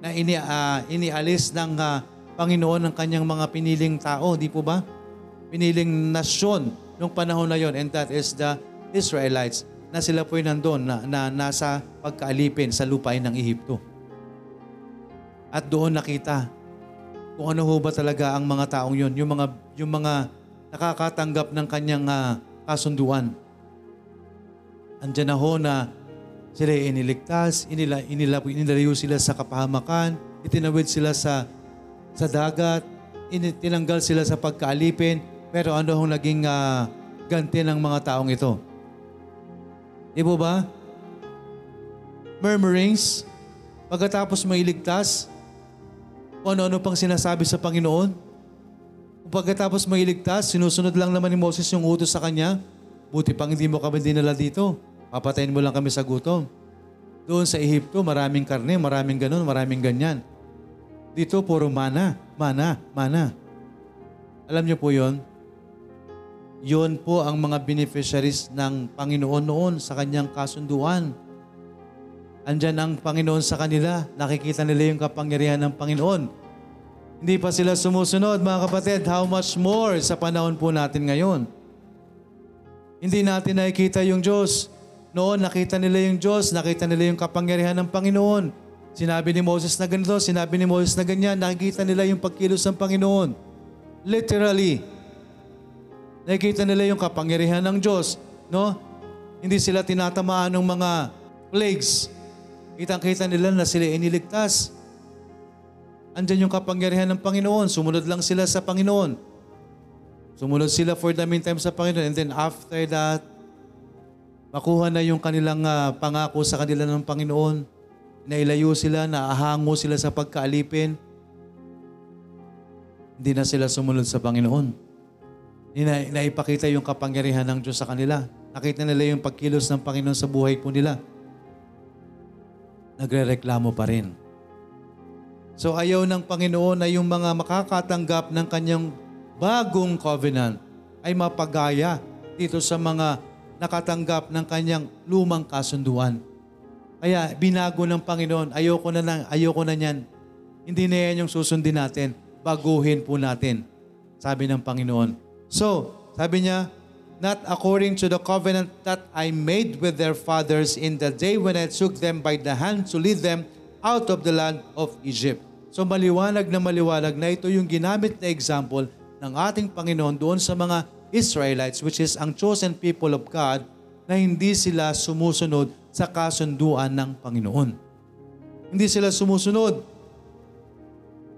[SPEAKER 1] na ini, uh, inialis ng uh, Panginoon ng kanyang mga piniling tao, di po ba? Piniling nasyon nung panahon na yon and that is the Israelites na sila po nandun na, na nasa pagkaalipin sa lupain ng Ehipto. At doon nakita kung ano ho ba talaga ang mga taong yon, yung mga yung mga nakakatanggap ng kanyang uh, kasunduan. Andiyan na ho na sila iniligtas, inila, inila, inilayo sila sa kapahamakan, itinawid sila sa sa dagat, tinanggal sila sa pagkaalipin, pero ano hong naging uh, ganti ng mga taong ito? Di po ba? Murmurings, pagkatapos mailigtas, kung ano-ano pang sinasabi sa Panginoon. Kung pagkatapos mailigtas, sinusunod lang naman ni Moses yung utos sa kanya, buti pang hindi mo kami dinala dito. Papatayin mo lang kami sa gutom. Doon sa Ehipto, maraming karne, maraming ganun, maraming ganyan. Dito, puro mana, mana, mana. Alam niyo po yon? Yun po ang mga beneficiaries ng Panginoon noon sa kanyang kasunduan. Andyan ang Panginoon sa kanila. Nakikita nila yung kapangyarihan ng Panginoon. Hindi pa sila sumusunod, mga kapatid. How much more sa panahon po natin ngayon? Hindi natin nakikita yung Diyos. Noon, nakita nila yung Diyos, nakita nila yung kapangyarihan ng Panginoon. Sinabi ni Moses na ganito, sinabi ni Moses na ganyan, nakikita nila yung pagkilos ng Panginoon. Literally. Nakikita nila yung kapangyarihan ng Diyos. No? Hindi sila tinatamaan ng mga plagues. Kitang-kita nila na sila iniligtas. Andyan yung kapangyarihan ng Panginoon. Sumunod lang sila sa Panginoon. Sumunod sila for the meantime sa Panginoon. And then after that, makuha na yung kanilang uh, pangako sa kanila ng Panginoon. Nailayo sila, naahango sila sa pagkaalipin. Hindi na sila sumunod sa Panginoon. Ina, naipakita yung kapangyarihan ng Diyos sa kanila. Nakita nila yung pagkilos ng Panginoon sa buhay po nila. nagrereklamo pa rin. So ayaw ng Panginoon na yung mga makakatanggap ng kanyang bagong covenant ay mapagaya dito sa mga nakatanggap ng kanyang lumang kasunduan. Kaya binago ng Panginoon, ayoko na, lang, ayoko na niyan. Hindi na yan yung susundin natin. Baguhin po natin. Sabi ng Panginoon. So, sabi niya, not according to the covenant that I made with their fathers in the day when I took them by the hand to lead them out of the land of Egypt. So maliwanag na maliwanag na ito yung ginamit na example ng ating Panginoon doon sa mga Israelites which is ang chosen people of God na hindi sila sumusunod sa kasunduan ng Panginoon. Hindi sila sumusunod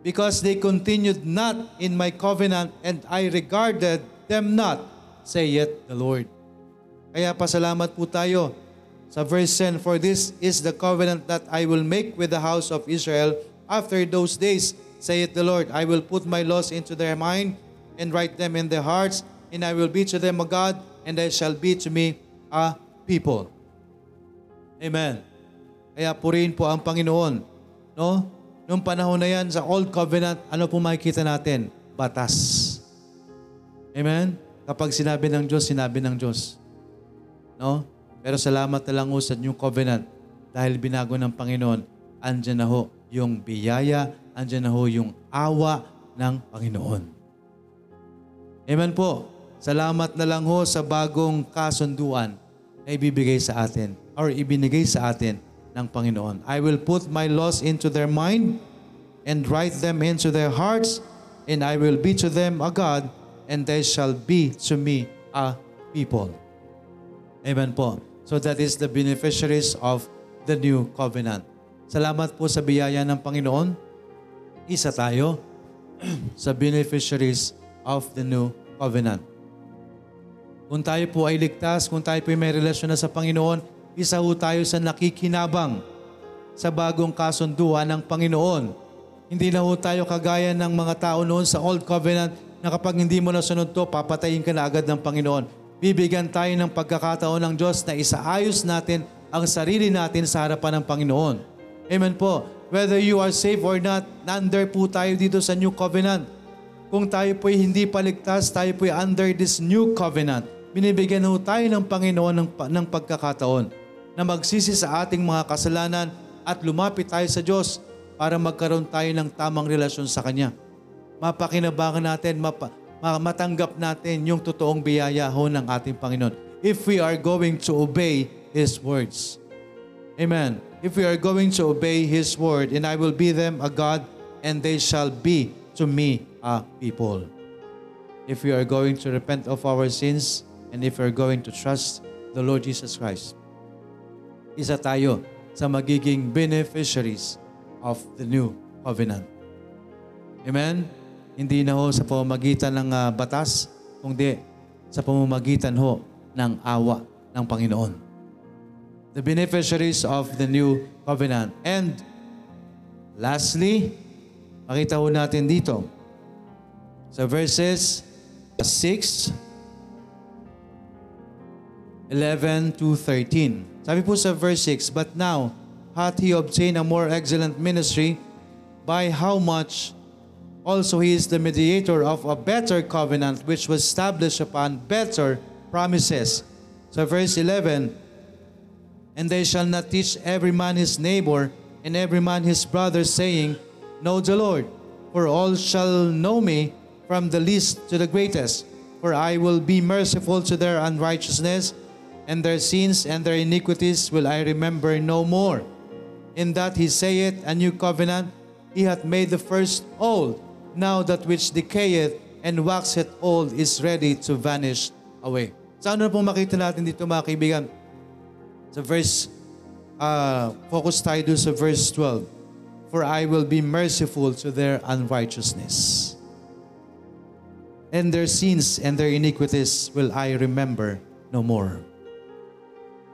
[SPEAKER 1] because they continued not in my covenant and I regarded them not, saith the Lord. Kaya pasalamat po tayo sa verse 10, For this is the covenant that I will make with the house of Israel after those days, saith the Lord. I will put my laws into their mind and write them in their hearts, and I will be to them a God, and they shall be to me a people. Amen. Kaya purihin po ang Panginoon. No? Noong panahon na yan, sa Old Covenant, ano po makikita natin? Batas. Amen? Kapag sinabi ng Diyos, sinabi ng Diyos. No? Pero salamat na lang sa New Covenant dahil binago ng Panginoon, andyan na ho yung biyaya, andyan na ho yung awa ng Panginoon. Amen po. Salamat na lang ho sa bagong kasunduan na ibibigay sa atin or ibinigay sa atin ng Panginoon. I will put my laws into their mind and write them into their hearts and I will be to them a God and they shall be to me a people. Amen po. So that is the beneficiaries of the new covenant. Salamat po sa biyaya ng Panginoon. Isa tayo sa beneficiaries of the new covenant. Kung tayo po ay ligtas, kung tayo po ay may relasyon na sa Panginoon, isa ho tayo sa nakikinabang sa bagong kasunduan ng Panginoon. Hindi na ho tayo kagaya ng mga tao noon sa Old Covenant na kapag hindi mo nasunod to, papatayin ka na agad ng Panginoon. Bibigyan tayo ng pagkakataon ng Diyos na isaayos natin ang sarili natin sa harapan ng Panginoon. Amen po. Whether you are saved or not, under po tayo dito sa New Covenant. Kung tayo po'y hindi paligtas, tayo po'y under this New Covenant. Binibigyan ho tayo ng Panginoon ng, ng pagkakataon na magsisi sa ating mga kasalanan at lumapit tayo sa Diyos para magkaroon tayo ng tamang relasyon sa Kanya. Mapakinabangan natin, mapa, matanggap natin yung totoong biyaya ho ng ating Panginoon if we are going to obey His words. Amen. If we are going to obey His word, and I will be them a God, and they shall be to me a people. If we are going to repent of our sins, and if we are going to trust the Lord Jesus Christ, isa tayo sa magiging beneficiaries of the new covenant. Amen? Hindi na ho sa pamamagitan ng ah, batas, kundi sa pamamagitan ho ng awa ng Panginoon. The beneficiaries of the new covenant. And lastly, makita ho natin dito sa verses 6, 11 to 13. Sabi po sa verse 6, But now hath he obtained a more excellent ministry, by how much also he is the mediator of a better covenant, which was established upon better promises. So verse 11, And they shall not teach every man his neighbor, and every man his brother, saying, Know the Lord, for all shall know me, from the least to the greatest. For I will be merciful to their unrighteousness, and their sins and their iniquities will I remember no more. In that he saith, A new covenant, he hath made the first old. Now that which decayeth and waxeth old is ready to vanish away. Sa ano pong makita natin dito mga kaibigan? Sa verse, uh, focus tayo doon sa verse 12. For I will be merciful to their unrighteousness. And their sins and their iniquities will I remember no more.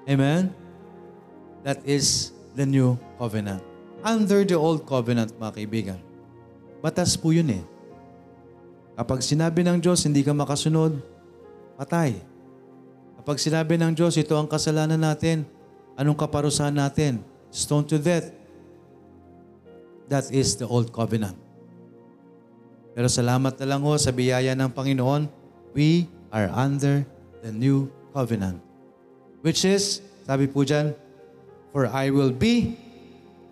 [SPEAKER 1] Amen? That is the new covenant. Under the old covenant, mga kaibigan, batas po yun eh. Kapag sinabi ng Diyos, hindi ka makasunod, patay. Kapag sinabi ng Diyos, ito ang kasalanan natin, anong kaparusahan natin? Stone to death. That is the old covenant. Pero salamat na lang ho sa biyaya ng Panginoon, we are under the new covenant. Which is, sabi po dyan, For I will be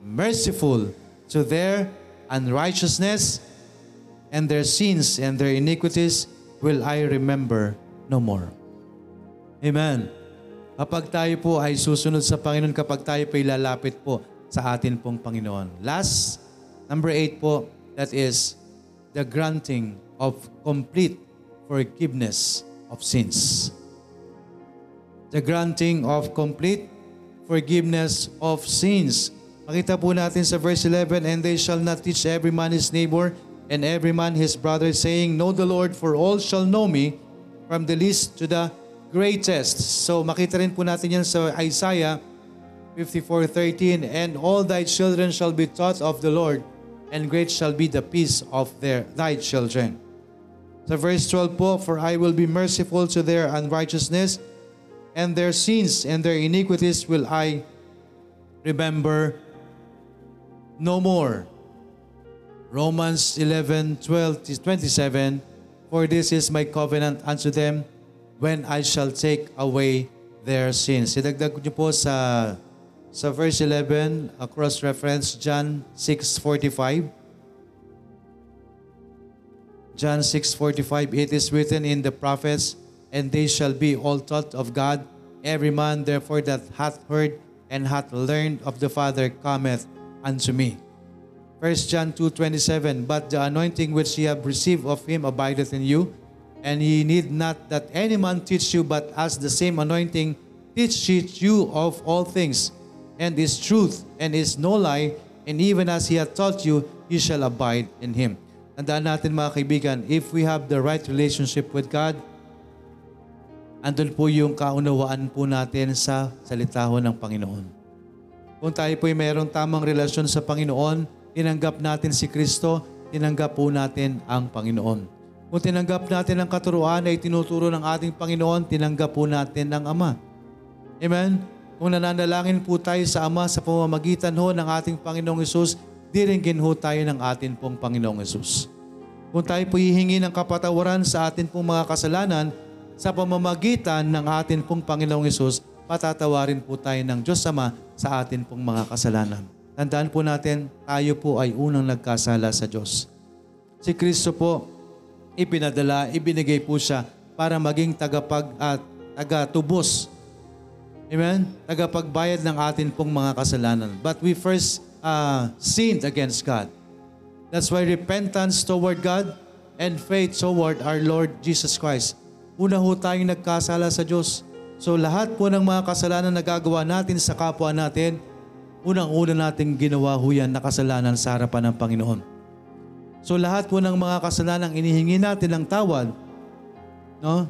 [SPEAKER 1] merciful to their unrighteousness and their sins and their iniquities will I remember no more. Amen. Kapag tayo po ay susunod sa Panginoon, kapag tayo po ay lalapit po sa atin pong Panginoon. Last, number eight po, that is the granting of complete forgiveness of sins. The granting of complete forgiveness of sins. Makita po natin sa verse 11, And they shall not teach every man his neighbor and every man his brother, saying, Know the Lord, for all shall know me, from the least to the greatest. So makita rin po natin yan sa Isaiah 54.13, And all thy children shall be taught of the Lord, and great shall be the peace of their thy children. Sa verse 12 po, For I will be merciful to their unrighteousness, and their sins and their iniquities will I remember no more. Romans 11, 12 to 27, For this is my covenant unto them when I shall take away their sins. Idagdag niyo po sa sa verse 11, a cross-reference, John 6.45. John 6.45, It is written in the prophets, and they shall be all taught of God. Every man therefore that hath heard and hath learned of the Father cometh unto me. 1 John 2.27, But the anointing which ye have received of him abideth in you, and ye need not that any man teach you, but as the same anointing teacheth you of all things, and is truth, and is no lie, and even as he hath taught you, you shall abide in him. Tandaan natin mga kaibigan, if we have the right relationship with God, andun po yung kaunawaan po natin sa salita ho ng Panginoon. Kung tayo po ay mayroong tamang relasyon sa Panginoon, tinanggap natin si Kristo, tinanggap po natin ang Panginoon. Kung tinanggap natin ang katuruan na itinuturo ng ating Panginoon, tinanggap po natin ang Ama. Amen? Kung nananalangin po tayo sa Ama sa pamamagitan ho ng ating Panginoong Yesus, diringgin ho tayo ng atin pong Panginoong Yesus. Kung tayo po hihingi ng kapatawaran sa atin pong mga kasalanan, sa pamamagitan ng atin pong Panginoong Yesus, patatawarin po tayo ng Diyos Ama sa atin pong mga kasalanan. Tandaan po natin, tayo po ay unang nagkasala sa Diyos. Si Kristo po, ipinadala, ibinigay po siya para maging tagapag at tagatubos. Amen? Tagapagbayad ng atin pong mga kasalanan. But we first uh, sinned against God. That's why repentance toward God and faith toward our Lord Jesus Christ. Una ho tayong nagkasala sa Diyos. So lahat po ng mga kasalanan na gagawa natin sa kapwa natin, unang-una nating ginawa ho yan na kasalanan sa harapan ng Panginoon. So lahat po ng mga kasalanan inihingi natin ng tawad, no?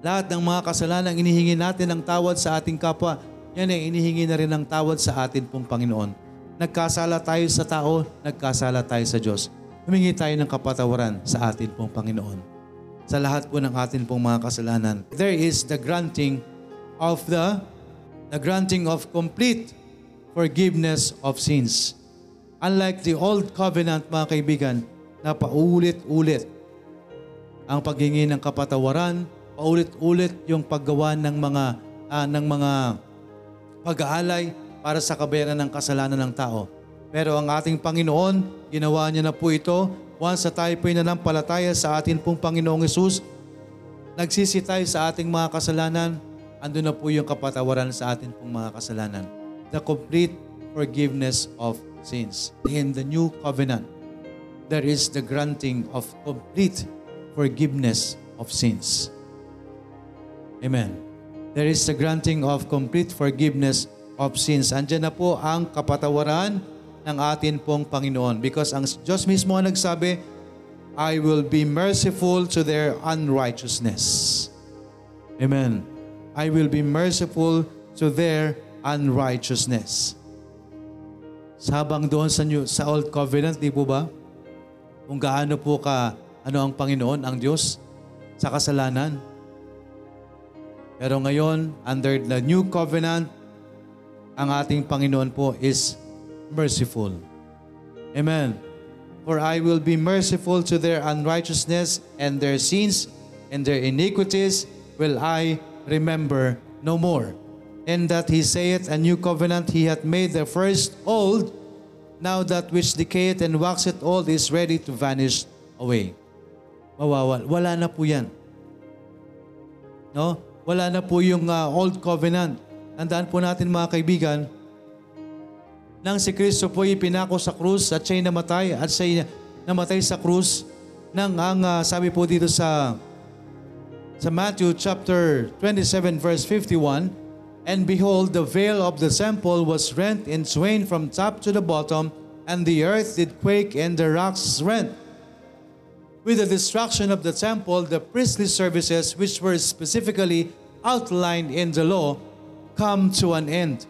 [SPEAKER 1] Lahat ng mga kasalanan inihingi natin ng tawad sa ating kapwa, yan ay inihingi na rin ng tawad sa atin pong Panginoon. Nagkasala tayo sa tao, nagkasala tayo sa Diyos. Humingi tayo ng kapatawaran sa atin pong Panginoon. Sa lahat po ng atin pong mga kasalanan. There is the granting of the the granting of complete forgiveness of sins. Unlike the old covenant, mga kaibigan, na paulit-ulit ang paghingi ng kapatawaran, paulit-ulit yung paggawa ng mga ah, ng mga pag-aalay para sa kabayaran ng kasalanan ng tao. Pero ang ating Panginoon, ginawa niya na po ito once na tayo po'y nanampalataya sa ating pong Panginoong Yesus, nagsisi tayo sa ating mga kasalanan, ando na po yung kapatawaran sa ating pong mga kasalanan. The complete forgiveness of sins. In the new covenant, there is the granting of complete forgiveness of sins. Amen. There is the granting of complete forgiveness of sins. Andiyan na po ang kapatawaran ng atin pong Panginoon. Because ang Diyos mismo ang nagsabi, I will be merciful to their unrighteousness. Amen. I will be merciful to their unrighteousness. Sabang doon sa, New, sa Old Covenant, di po ba? Kung gaano po ka, ano ang Panginoon, ang Diyos, sa kasalanan. Pero ngayon, under the New Covenant, ang ating Panginoon po is merciful. Amen. For I will be merciful to their unrighteousness and their sins and their iniquities will I remember no more. And that he saith a new covenant he hath made the first old, now that which decayeth and waxeth old is ready to vanish away. Mawawal. Wala na po yan. No? Wala na po yung uh, old covenant. Tandaan po natin mga kaibigan, nang si Kristo po ipinako sa krus at siya'y namatay at siya'y namatay sa krus. Nang ang uh, sabi po dito sa sa Matthew chapter 27 verse 51 and behold the veil of the temple was rent in twain from top to the bottom and the earth did quake and the rocks rent. With the destruction of the temple the priestly services which were specifically outlined in the law come to an end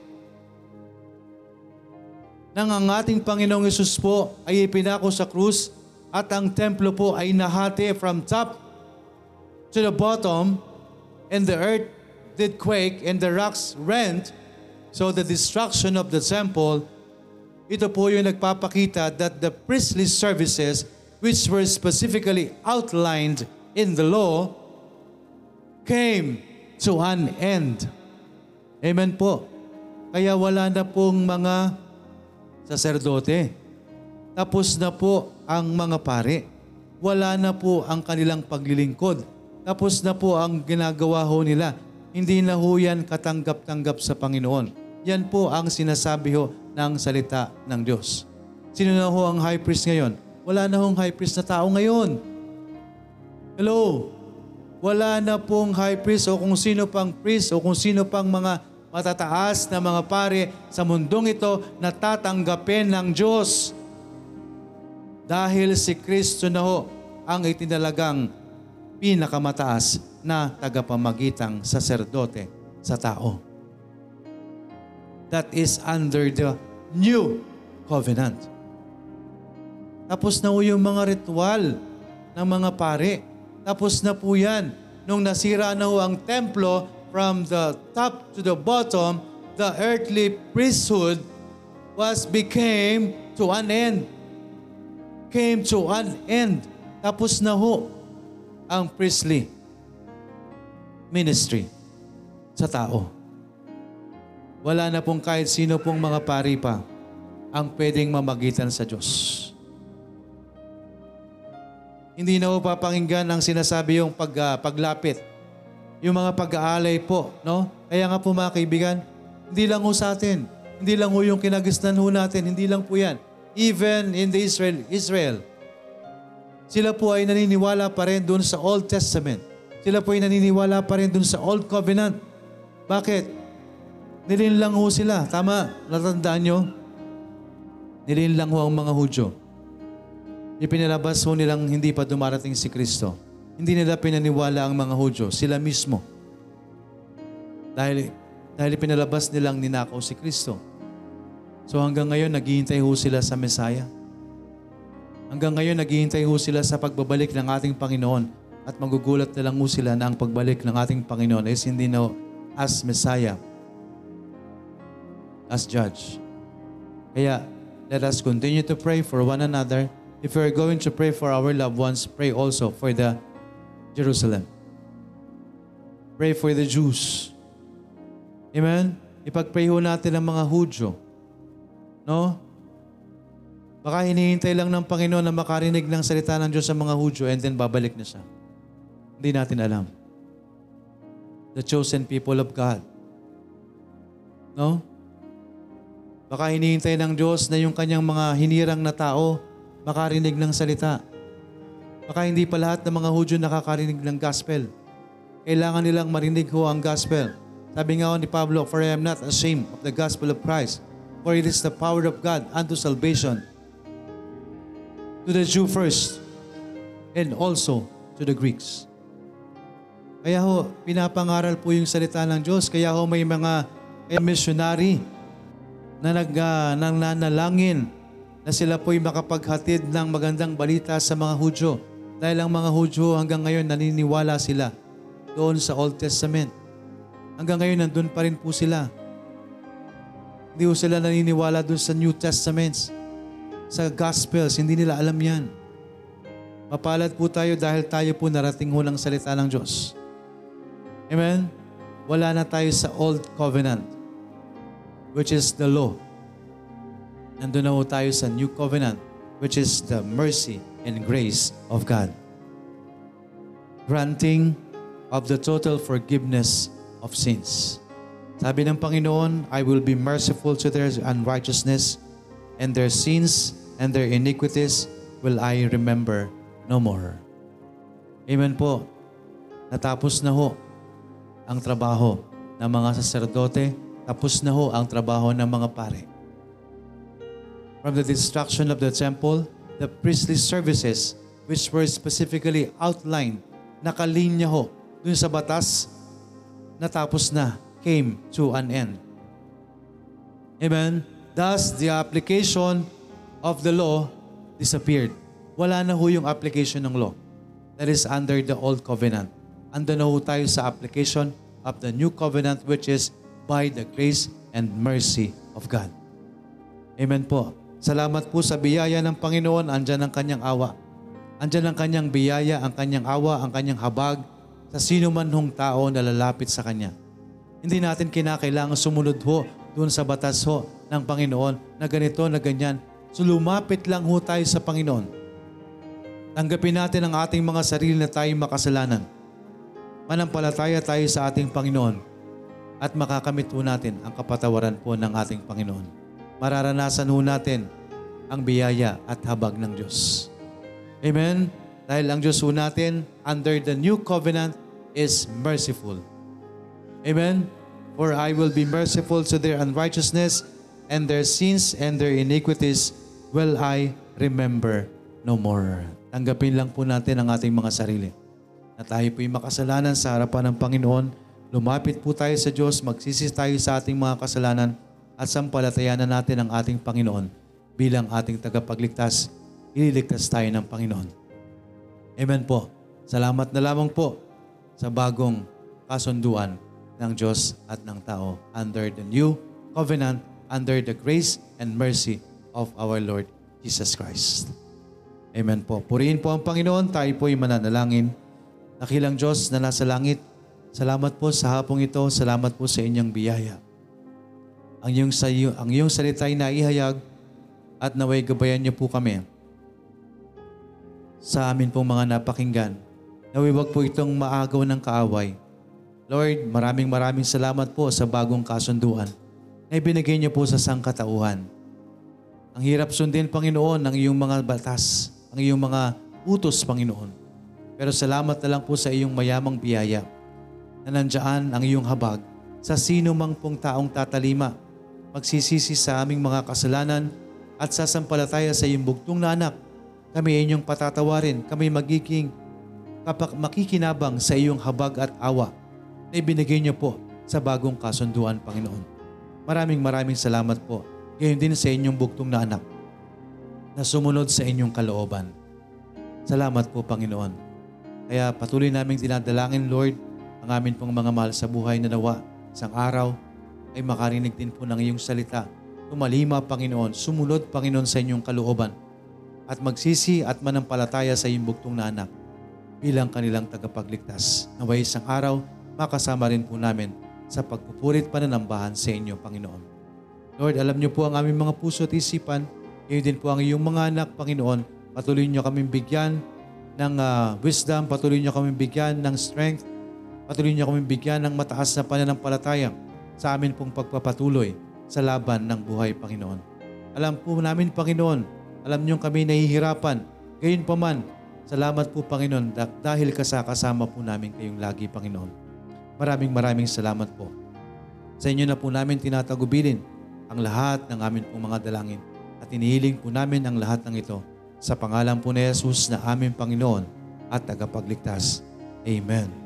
[SPEAKER 1] nang ang ating Panginoong Yesus po ay ipinako sa krus at ang templo po ay nahati from top to the bottom and the earth did quake and the rocks rent so the destruction of the temple ito po yung nagpapakita that the priestly services which were specifically outlined in the law came to an end. Amen po. Kaya wala na pong mga saserdote. Tapos na po ang mga pare. Wala na po ang kanilang paglilingkod. Tapos na po ang ginagawa ho nila. Hindi na ho yan katanggap-tanggap sa Panginoon. Yan po ang sinasabi ho ng salita ng Diyos. Sino na ho ang high priest ngayon? Wala na hong high priest na tao ngayon. Hello? Wala na pong high priest o kung sino pang priest o kung sino pang mga matataas na mga pare sa mundong ito na tatanggapin ng Diyos. Dahil si Kristo na ho ang itinalagang pinakamataas na tagapamagitang saserdote sa tao. That is under the new covenant. Tapos na po yung mga ritual ng mga pare. Tapos na po yan. Nung nasira na ho ang templo, from the top to the bottom, the earthly priesthood was became to an end. Came to an end. Tapos na ho ang priestly ministry sa tao. Wala na pong kahit sino pong mga pari pa ang pwedeng mamagitan sa Diyos. Hindi na ho papakinggan ang sinasabi yung pag, uh, paglapit yung mga pag-aalay po, no? Kaya nga po mga kaibigan, hindi lang ho sa atin, hindi lang ho yung kinagisnan ho natin, hindi lang po yan. Even in the Israel, Israel, sila po ay naniniwala pa rin doon sa Old Testament. Sila po ay naniniwala pa rin doon sa Old Covenant. Bakit? Nilinlang ho sila. Tama, natandaan nyo? Nilinlang ho ang mga Hudyo. Ipinalabas ho nilang hindi pa dumarating si Kristo hindi nila pinaniwala ang mga Hudyo, sila mismo. Dahil, dahil pinalabas nilang ninakaw si Kristo. So hanggang ngayon, naghihintay ho sila sa Messiah. Hanggang ngayon, naghihintay ho sila sa pagbabalik ng ating Panginoon at magugulat na lang ho sila na ang pagbalik ng ating Panginoon is hindi na as Messiah, as Judge. Kaya, let us continue to pray for one another. If we are going to pray for our loved ones, pray also for the Jerusalem. Pray for the Jews. Amen? Ipag-pray ho natin ang mga Hudyo. No? Baka hinihintay lang ng Panginoon na makarinig ng salita ng Diyos sa mga Hudyo and then babalik na siya. Hindi natin alam. The chosen people of God. No? Baka hinihintay ng Diyos na yung kanyang mga hinirang na tao makarinig ng salita. Baka hindi pa lahat ng mga Hudyo nakakarinig ng gospel. Kailangan nilang marinig ho ang gospel. Sabi nga ni Pablo, For I am not ashamed of the gospel of Christ, for it is the power of God unto salvation to the Jew first, and also to the Greeks. Kaya ho, pinapangaral po yung salita ng Diyos. Kaya ho, may mga missionary na nag, uh, nananalangin na sila po'y makapaghatid ng magandang balita sa mga Hudyo dahil ang mga Hudyo hanggang ngayon naniniwala sila doon sa Old Testament. Hanggang ngayon nandun pa rin po sila. Hindi po sila naniniwala doon sa New Testament. sa Gospels, hindi nila alam yan. Mapalad po tayo dahil tayo po narating ho ng salita ng Diyos. Amen? Wala na tayo sa Old Covenant, which is the law. Nandun na ho tayo sa New Covenant, which is the mercy and grace of God. Granting of the total forgiveness of sins. Sabi ng Panginoon, I will be merciful to their unrighteousness, and their sins and their iniquities will I remember no more. Amen po. Natapos na ho ang trabaho ng mga saserdote, tapos na ho ang trabaho ng mga pare. From the destruction of the temple, the priestly services which were specifically outlined, nakalinya ho dun sa batas, natapos na, came to an end. Amen? Thus, the application of the law disappeared. Wala na ho yung application ng law that is under the old covenant. Ando na ho tayo sa application of the new covenant which is by the grace and mercy of God. Amen po. Salamat po sa biyaya ng Panginoon. Andyan ang kanyang awa. Andyan ang kanyang biyaya, ang kanyang awa, ang kanyang habag sa sino man hong tao na lalapit sa kanya. Hindi natin kinakailangan sumunod ho doon sa batas ho ng Panginoon na ganito, na ganyan. So lumapit lang ho tayo sa Panginoon. Tanggapin natin ang ating mga sarili na tayo makasalanan. Manampalataya tayo sa ating Panginoon at makakamit ho natin ang kapatawaran po ng ating Panginoon. Mararanasan ho natin ang biyaya at habag ng Diyos. Amen? Dahil ang Diyos ho natin under the new covenant is merciful. Amen? For I will be merciful to their unrighteousness and their sins and their iniquities will I remember no more. Tanggapin lang po natin ang ating mga sarili. Na tayo po'y makasalanan sa harapan ng Panginoon. Lumapit po tayo sa Diyos, magsisi tayo sa ating mga kasalanan at sampalatayanan natin ang ating Panginoon bilang ating tagapagligtas. Ililigtas tayo ng Panginoon. Amen po. Salamat na lamang po sa bagong kasunduan ng Diyos at ng tao under the new covenant, under the grace and mercy of our Lord Jesus Christ. Amen po. Purihin po ang Panginoon. Tayo po ay mananalangin. Nakilang Diyos na nasa langit, salamat po sa hapong ito. Salamat po sa inyong biyaya. Ang iyong, sa iyo, ang iyong salita ay naihayag at naway gabayan niyo po kami sa amin pong mga napakinggan. Naway wag po itong maagaw ng kaaway. Lord, maraming maraming salamat po sa bagong kasunduan na ibinigay niyo po sa sangkatauhan. Ang hirap sundin, Panginoon, ang iyong mga batas, ang iyong mga utos, Panginoon. Pero salamat na lang po sa iyong mayamang biyaya na nandyan ang iyong habag sa sino mang pong taong tatalima, magsisisi sa aming mga kasalanan at sasampalataya sa iyong bugtong na anak. Kami ay inyong patatawarin, kami magiging kapak makikinabang sa iyong habag at awa na ibinigay niyo po sa bagong kasunduan, Panginoon. Maraming maraming salamat po. Gayon din sa inyong bugtong na anak na sumunod sa inyong kalooban. Salamat po, Panginoon. Kaya patuloy naming dinadalangin, Lord, ang amin pong mga mahal sa buhay na nawa isang araw ay makarinig din po ng iyong salita. Tumalima, Panginoon. Sumunod, Panginoon, sa inyong kalooban at magsisi at manampalataya sa iyong bugtong na anak bilang kanilang tagapagligtas. Naway isang araw, makasama rin po namin sa pagpupurit pananambahan sa inyo, Panginoon. Lord, alam niyo po ang aming mga puso at isipan. Ngayon din po ang iyong mga anak, Panginoon. Patuloy niyo kaming bigyan ng ah, wisdom, patuloy niyo kaming bigyan ng strength, patuloy niyo kaming bigyan ng mataas na pananampalataya sa amin pong pagpapatuloy sa laban ng buhay, Panginoon. Alam po namin, Panginoon, alam niyo kami nahihirapan. Gayon pa man, salamat po, Panginoon, dah- dahil kasakasama po namin kayong lagi, Panginoon. Maraming maraming salamat po. Sa inyo na po namin tinatagubilin ang lahat ng amin pong mga dalangin at inihiling po namin ang lahat ng ito sa pangalan po ni Jesus na aming Panginoon at tagapagligtas. Amen.